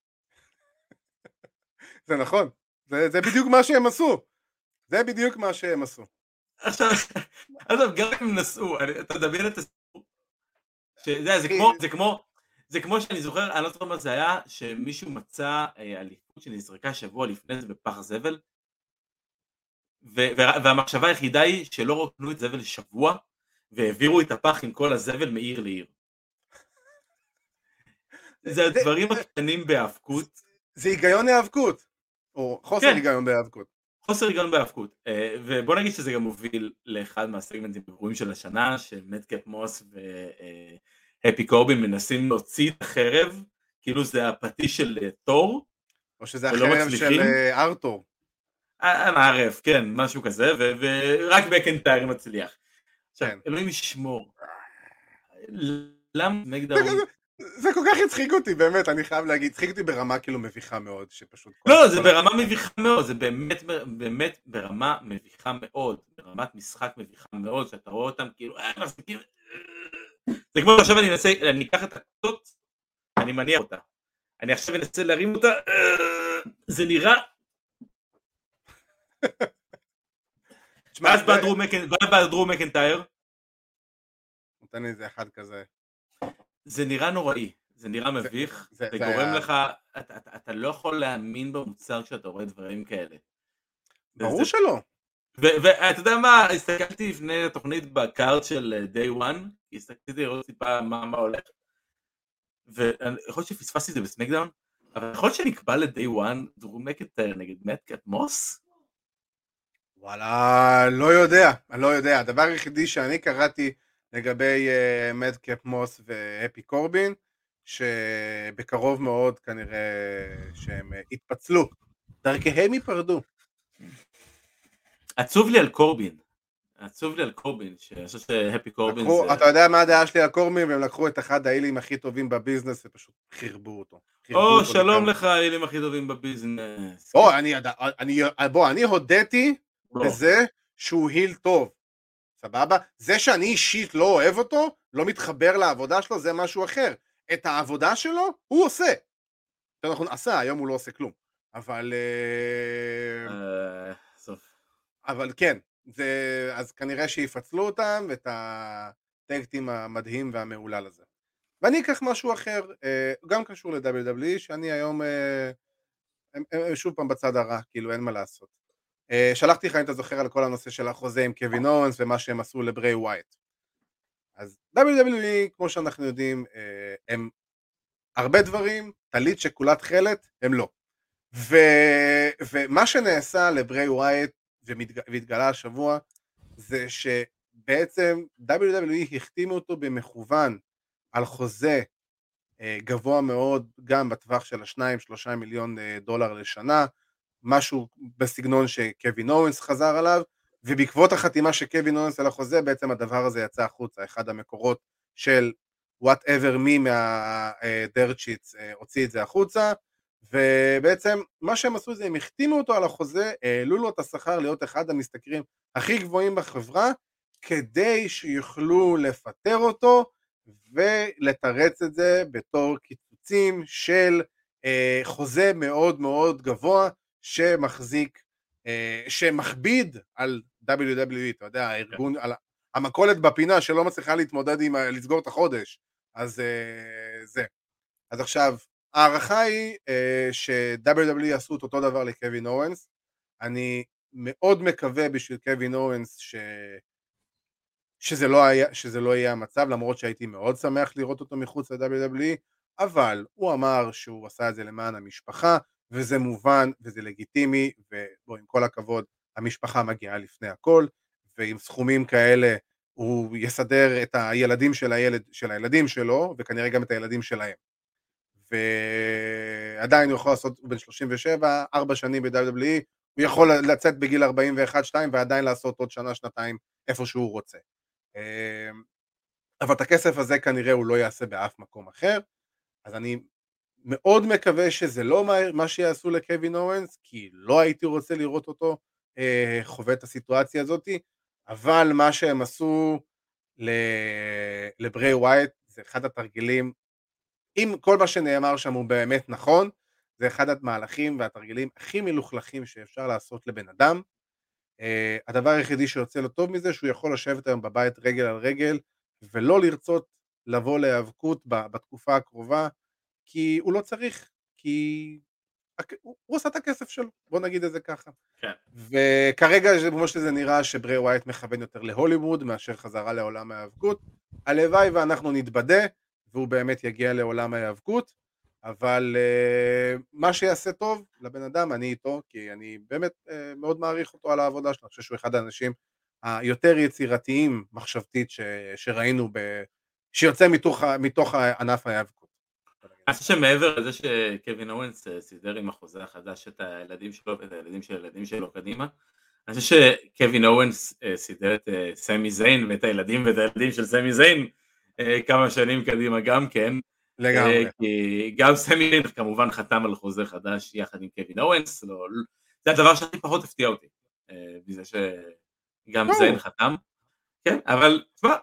זה נכון, זה זה בדיוק מה שהם עשו. זה בדיוק מה שהם עשו. עכשיו, עזוב, גם אם נסעו, אתה מדמיין את הסיפור. שזה, זה כמו, זה כמו, זה כמו שאני זוכר, אני לא זוכר מה זה היה, שמישהו מצא אה, אליפות שנזרקה שבוע לפני זה בפח זבל, והמחשבה היחידה היא שלא רוקנו את זבל שבוע, והעבירו את הפח עם כל הזבל מעיר לעיר. זה הדברים הקטנים בהאבקות, זה היגיון היאבקות. או חוסר כן. היגיון בהיאבקות. חוסר היגיון בהאבקות, אה, ובוא נגיד שזה גם מוביל לאחד מהסגמנטים הגרועים של השנה, שמטקאפ מוס והפי קורבין מנסים להוציא את החרב, כאילו זה הפטיש של אה, תור, או שזה החרב? של אה, ארתור. אה, מערב, כן, משהו כזה, ורק מקנטייר מצליח. עכשיו, כן. אלוהים ישמור. למה מקדאון... זה כל כך הצחיק אותי, באמת, אני חייב להגיד, הצחיק אותי ברמה כאילו מביכה מאוד, שפשוט... לא, זה ברמה מביכה מאוד, זה באמת, באמת ברמה מביכה מאוד, ברמת משחק מביכה מאוד, שאתה רואה אותם כאילו, אה, מחזיקים, אה. זה כמו עכשיו אני אנסה, אני אקח את הכתות, אני מניח אותה, אני עכשיו אנסה להרים אותה, אה, זה נראה, בא ואז בא דרום מקנטייר, נותן לי איזה אחד כזה. זה נראה נוראי, זה נראה מביך, זה- זה זה גורם היה- לך, אתה- אתה אתה לא יכול להאמין במוצר כשאתה רואה דברים כאלה. ברור זה- שלא. ואתה יודע מה, הסתכלתי לפני התוכנית בקארט של אה, day one, הסתכלתי לראות טיפה מה מה הולך, ויכול להיות שפספסתי את זה בסמקדאון, אבל יכול להיות שנקבע ל-day one דרום מקנטייר נגד מטקאט מוס? וואלה, לא יודע, אני לא יודע. הדבר היחידי שאני קראתי לגבי מדקאפ מוס והפי קורבין, שבקרוב מאוד כנראה שהם אה, יתפצלו. דרכיהם ייפרדו. עצוב לי על קורבין. עצוב לי על קורבין, שאני חושב שהפי קורבין לקחו, זה... אתה יודע מה הדעה שלי על קורבין, והם לקחו את אחד האילים הכי טובים בביזנס ופשוט חרבו אותו. או, אותו שלום. לך, האלים הכי טובים בביזנס. בוא, אני, אני, בוא, אני הודיתי בוא. בזה שהוא היל טוב, סבבה? זה שאני אישית לא אוהב אותו, לא מתחבר לעבודה שלו, זה משהו אחר. את העבודה שלו, הוא עושה. יותר נכון, עשה, היום הוא לא עושה כלום. אבל... אה, אה. אבל כן, זה, אז כנראה שיפצלו אותם ואת הטקטים המדהים והמהולל הזה. ואני אקח משהו אחר, אה, גם קשור ל-WWE, שאני היום אה, הם- הם שוב פעם בצד הרע, כאילו אין מה לעשות. אה, שלחתי לך אם אתה זוכר על כל הנושא של החוזה עם קווין אורנס ומה שהם עשו לברי ווייט. אז WWE, כמו שאנחנו יודעים, אה, הם הרבה דברים, טלית שכולה תכלת, הם לא. ו, ומה שנעשה לברי ווייט ומתג, והתגלה השבוע, זה שבעצם WWE החתימו אותו במכוון על חוזה אה, גבוה מאוד, גם בטווח של השניים, שלושה מיליון דולר לשנה, משהו בסגנון שקווין אורנס חזר עליו, ובעקבות החתימה של קווין אורנס על החוזה, בעצם הדבר הזה יצא החוצה, אחד המקורות של whatever מי מהדירט שיטס הוציא את זה החוצה, ובעצם מה שהם עשו זה הם החתימו אותו על החוזה, העלו לו את השכר להיות אחד המשתכרים הכי גבוהים בחברה, כדי שיוכלו לפטר אותו ולתרץ את זה בתור קיצוצים של אה, חוזה מאוד מאוד גבוה שמחזיק, אה, שמכביד על WWE, אתה יודע, הארגון, על המכולת בפינה שלא מצליחה להתמודד עם, לסגור את החודש, אז אה, זה. אז עכשיו, ההערכה היא אה, ש-WWE יעשו את אותו דבר לקווין אורנס, אני מאוד מקווה בשביל קווין אורנס ש... שזה, לא היה, שזה לא יהיה המצב, למרות שהייתי מאוד שמח לראות אותו מחוץ ל-WWE, אבל הוא אמר שהוא עשה את זה למען המשפחה, וזה מובן וזה לגיטימי, ובוא, עם כל הכבוד, המשפחה מגיעה לפני הכל, ועם סכומים כאלה הוא יסדר את הילדים של, הילד, של הילדים שלו, וכנראה גם את הילדים שלהם. ועדיין הוא יכול לעשות, הוא בן 37, ארבע שנים ב-WWE, הוא יכול לצאת בגיל 41-2 ועדיין לעשות עוד שנה, שנתיים, איפה שהוא רוצה. אמ, אבל את הכסף הזה כנראה הוא לא יעשה באף מקום אחר, אז אני מאוד מקווה שזה לא מה, מה שיעשו לקווין אורנס, כי לא הייתי רוצה לראות אותו אה, חווה את הסיטואציה הזאת, אבל מה שהם עשו לברי ווייט זה אחד התרגילים, אם כל מה שנאמר שם הוא באמת נכון, זה אחד המהלכים והתרגילים הכי מלוכלכים שאפשר לעשות לבן אדם. Uh, הדבר היחידי שיוצא לו טוב מזה שהוא יכול לשבת היום בבית רגל על רגל ולא לרצות לבוא להיאבקות בתקופה הקרובה כי הוא לא צריך, כי הוא, הוא עשה את הכסף שלו, בוא נגיד את זה ככה. כן. וכרגע כמו שזה נראה שברי ווייט מכוון יותר להוליווד מאשר חזרה לעולם ההיאבקות, הלוואי ואנחנו נתבדה והוא באמת יגיע לעולם ההיאבקות, אבל uh, מה שיעשה טוב לבן אדם, אני איתו, כי אני באמת uh, מאוד מעריך אותו על העבודה שלו, אני חושב שהוא אחד האנשים היותר יצירתיים מחשבתית ש, שראינו, ב, שיוצא מתוך, מתוך ענף ההיאבקות. אני חושב שמעבר לזה שקווין אורנס אה, סידר עם החוזה החדש את הילדים שלו ואת הילדים של הילדים שלו קדימה, אני חושב שקווין אוונס אה, סידר את אה, סמי זיין ואת הילדים ואת הילדים של סמי זיין כמה שנים קדימה גם כן. לגמרי. כי גם סמי זיין כמובן חתם על חוזה חדש יחד עם קווין אוונס, לא- זה הדבר שהכי פחות הפתיע אותי, מזה שגם. זיין חתם. כן, אבל תשמע,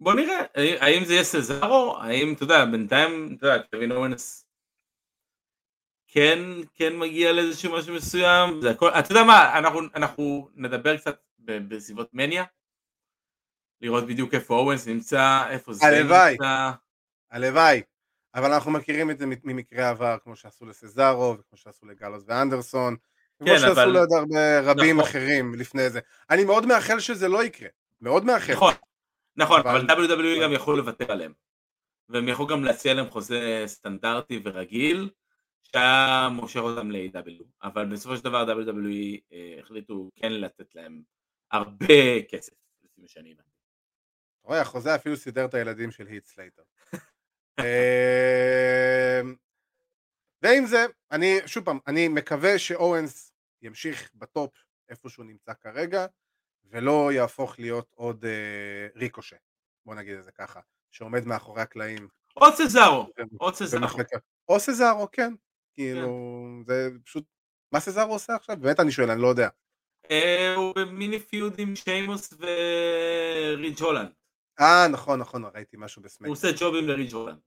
בוא נראה, האם זה יהיה סזארו, האם, אתה יודע, בינתיים, אתה יודע, קווין אוונס כן, כן מגיע לאיזשהו משהו מסוים, זה הכל, אתה יודע מה, אנחנו, אנחנו נדבר קצת בסביבות מניה, לראות בדיוק איפה אורנס נמצא, איפה זה הלוואי. נמצא, הלוואי. אבל אנחנו מכירים את זה ממקרה עבר, כמו שעשו לסזארו, וכמו שעשו לגלוס ואנדרסון, כמו כן, שעשו אבל- לעוד הרבה רבים נכון. אחרים לפני זה. אני מאוד מאחל שזה לא יקרה. מאוד מאחל. נכון, נכון, אבל- אבל WWE גם יכול לוותר עליהם, והם יכלו גם להציע להם חוזה סטנדרטי ורגיל, שהיה מושך אותם ל-AEW, אבל בסופו של דבר WWE אה, החליטו כן לתת להם הרבה כסף, לפי מה שאני הבנתי. אתה רואה, החוזה אפילו סידר את הילדים של היט סלייטר. אמ, ועם זה, אני, שוב פעם, אני מקווה שאוונס ימשיך ב top איפה שהוא נמצא כרגע, ולא יהפוך להיות עוד אה, ריקושיי, בוא נגיד את זה ככה, שעומד מאחורי הקלעים. או סזארו, או סזארו. או סזארו, כן, כאילו, זה פשוט, מה סזארו עושה עכשיו? באמת אני שואל, אני לא יודע. אה, הוא במיני פיוד עם שיימוס וריץ' הולנד. אה, נכון, נכון, ראיתי משהו בסמק. הוא עושה ג'ובים לריץ' הולנד.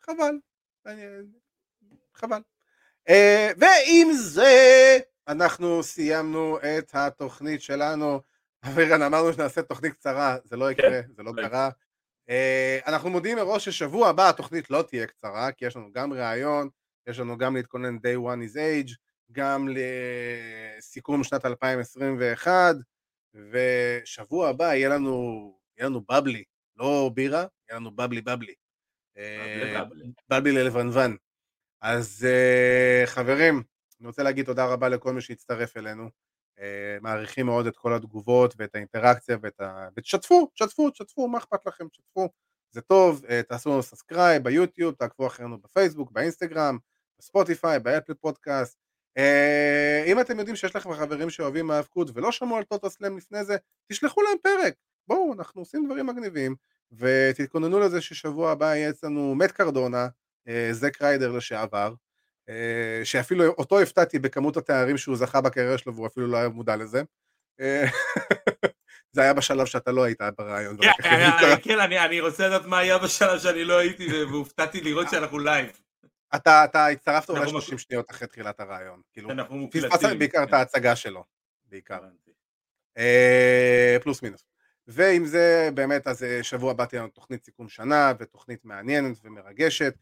חבל, אני- חבל. אה, ועם זה אנחנו סיימנו את התוכנית שלנו. אבירן, אמרנו שנעשה תוכנית קצרה, זה לא יקרה, זה לא לא קרה. אה, אנחנו מודיעים מראש ששבוע הבא התוכנית לא תהיה קצרה, כי יש לנו גם ראיון, יש לנו גם להתכונן day one is age, גם לסיכום שנת 2021, ושבוע הבא יהיה לנו, יהיה לנו בבלי, לא בירה, יהיה לנו בבלי בבלי. אה, בבלי. בבלי ללבנוון. אז אה, חברים, אני רוצה להגיד תודה רבה לכל מי שהצטרף אלינו. אה, מעריכים מאוד את כל התגובות ואת האינטראקציה ואת ה... ותשתפו, תשתפו, תשתפו, מה אכפת לכם, תשתפו. זה טוב, אה, תעשו לנו subscribe ביוטיוב, תעקבו אחרינו בפייסבוק, באינסטגרם, בספוטיפיי, באפל פודקאסט. אה, אם אתם יודעים שיש לכם חברים שאוהבים היאבקות ולא שמעו על טוטאל סלאם לפני זה, תשלחו להם פרק. בואו, אנחנו עושים דברים מגניבים, ותתכוננו לזה ששבוע הבא יהיה אצלנו מת קרדונה, זק ריידר לשעבר, שאפילו אותו הפתעתי בכמות התארים שהוא זכה בקריירה שלו והוא אפילו לא היה מודע לזה. אה, זה היה בשלב שאתה לא היית בראיון. כן, אה, קרה. כן, אני רוצה לדעת מה היה בשלב שאני לא הייתי והופתעתי לראות שאנחנו live. אתה אתה הצטרפת אולי אנחנו 30 שניות אחרי תחילת הראיון. כאילו, פספסת. בעיקר את כן, ההצגה שלו. בעיקר. אה, פלוס מינוס. ועם זה באמת אז אה, שבוע הבא תהיה לנו תוכנית סיכום שנה ותוכנית מעניינת ומרגשת.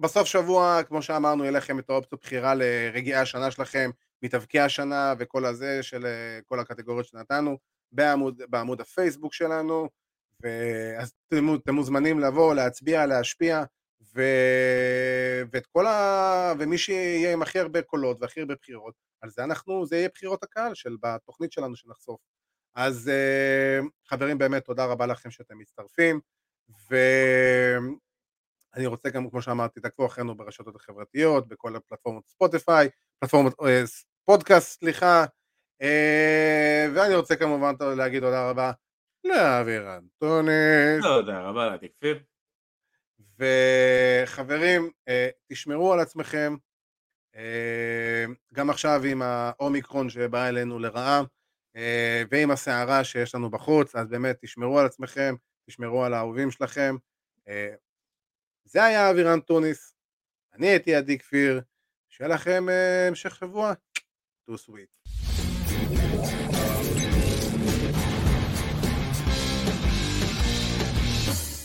בסוף שבוע כמו שאמרנו יהיה לכם את האופציות בחירה לרגיעי השנה שלכם, מתאבקי השנה וכל הזה של אה, כל הקטגוריות שנתנו בעמוד, בעמוד הפייסבוק שלנו. ואז אתם, אתם מוזמנים לבוא, להצביע, להשפיע, ו... ואת כל ה... ומי שיהיה עם הכי הרבה קולות והכי הרבה בחירות, על זה אנחנו, זה יהיה בחירות הקהל של בתוכנית שלנו שנחשוף. אז אה, חברים באמת תודה רבה לכם שאתם מצטרפים, ואני רוצה גם כמו שאמרתי תעקבו אחרינו ברשתות החברתיות, בכל הפלטפורמות ספוטיפיי, פלטפורמות אה, פודקאסט סליחה, אה, ואני רוצה כמובן להגיד תודה רבה לאוויר אנטוניס. תודה רבה לעדי כפיר. וחברים, אה, תשמרו על עצמכם, גם עכשיו עם האומיקרון שבא אלינו לרעה, ועם הסערה שיש לנו בחוץ, אז באמת תשמרו על עצמכם, תשמרו על האהובים שלכם. זה היה אבירן טוניס, אני הייתי עדי כפיר, שיהיה לכם אה, המשך שבוע, טו סוויט.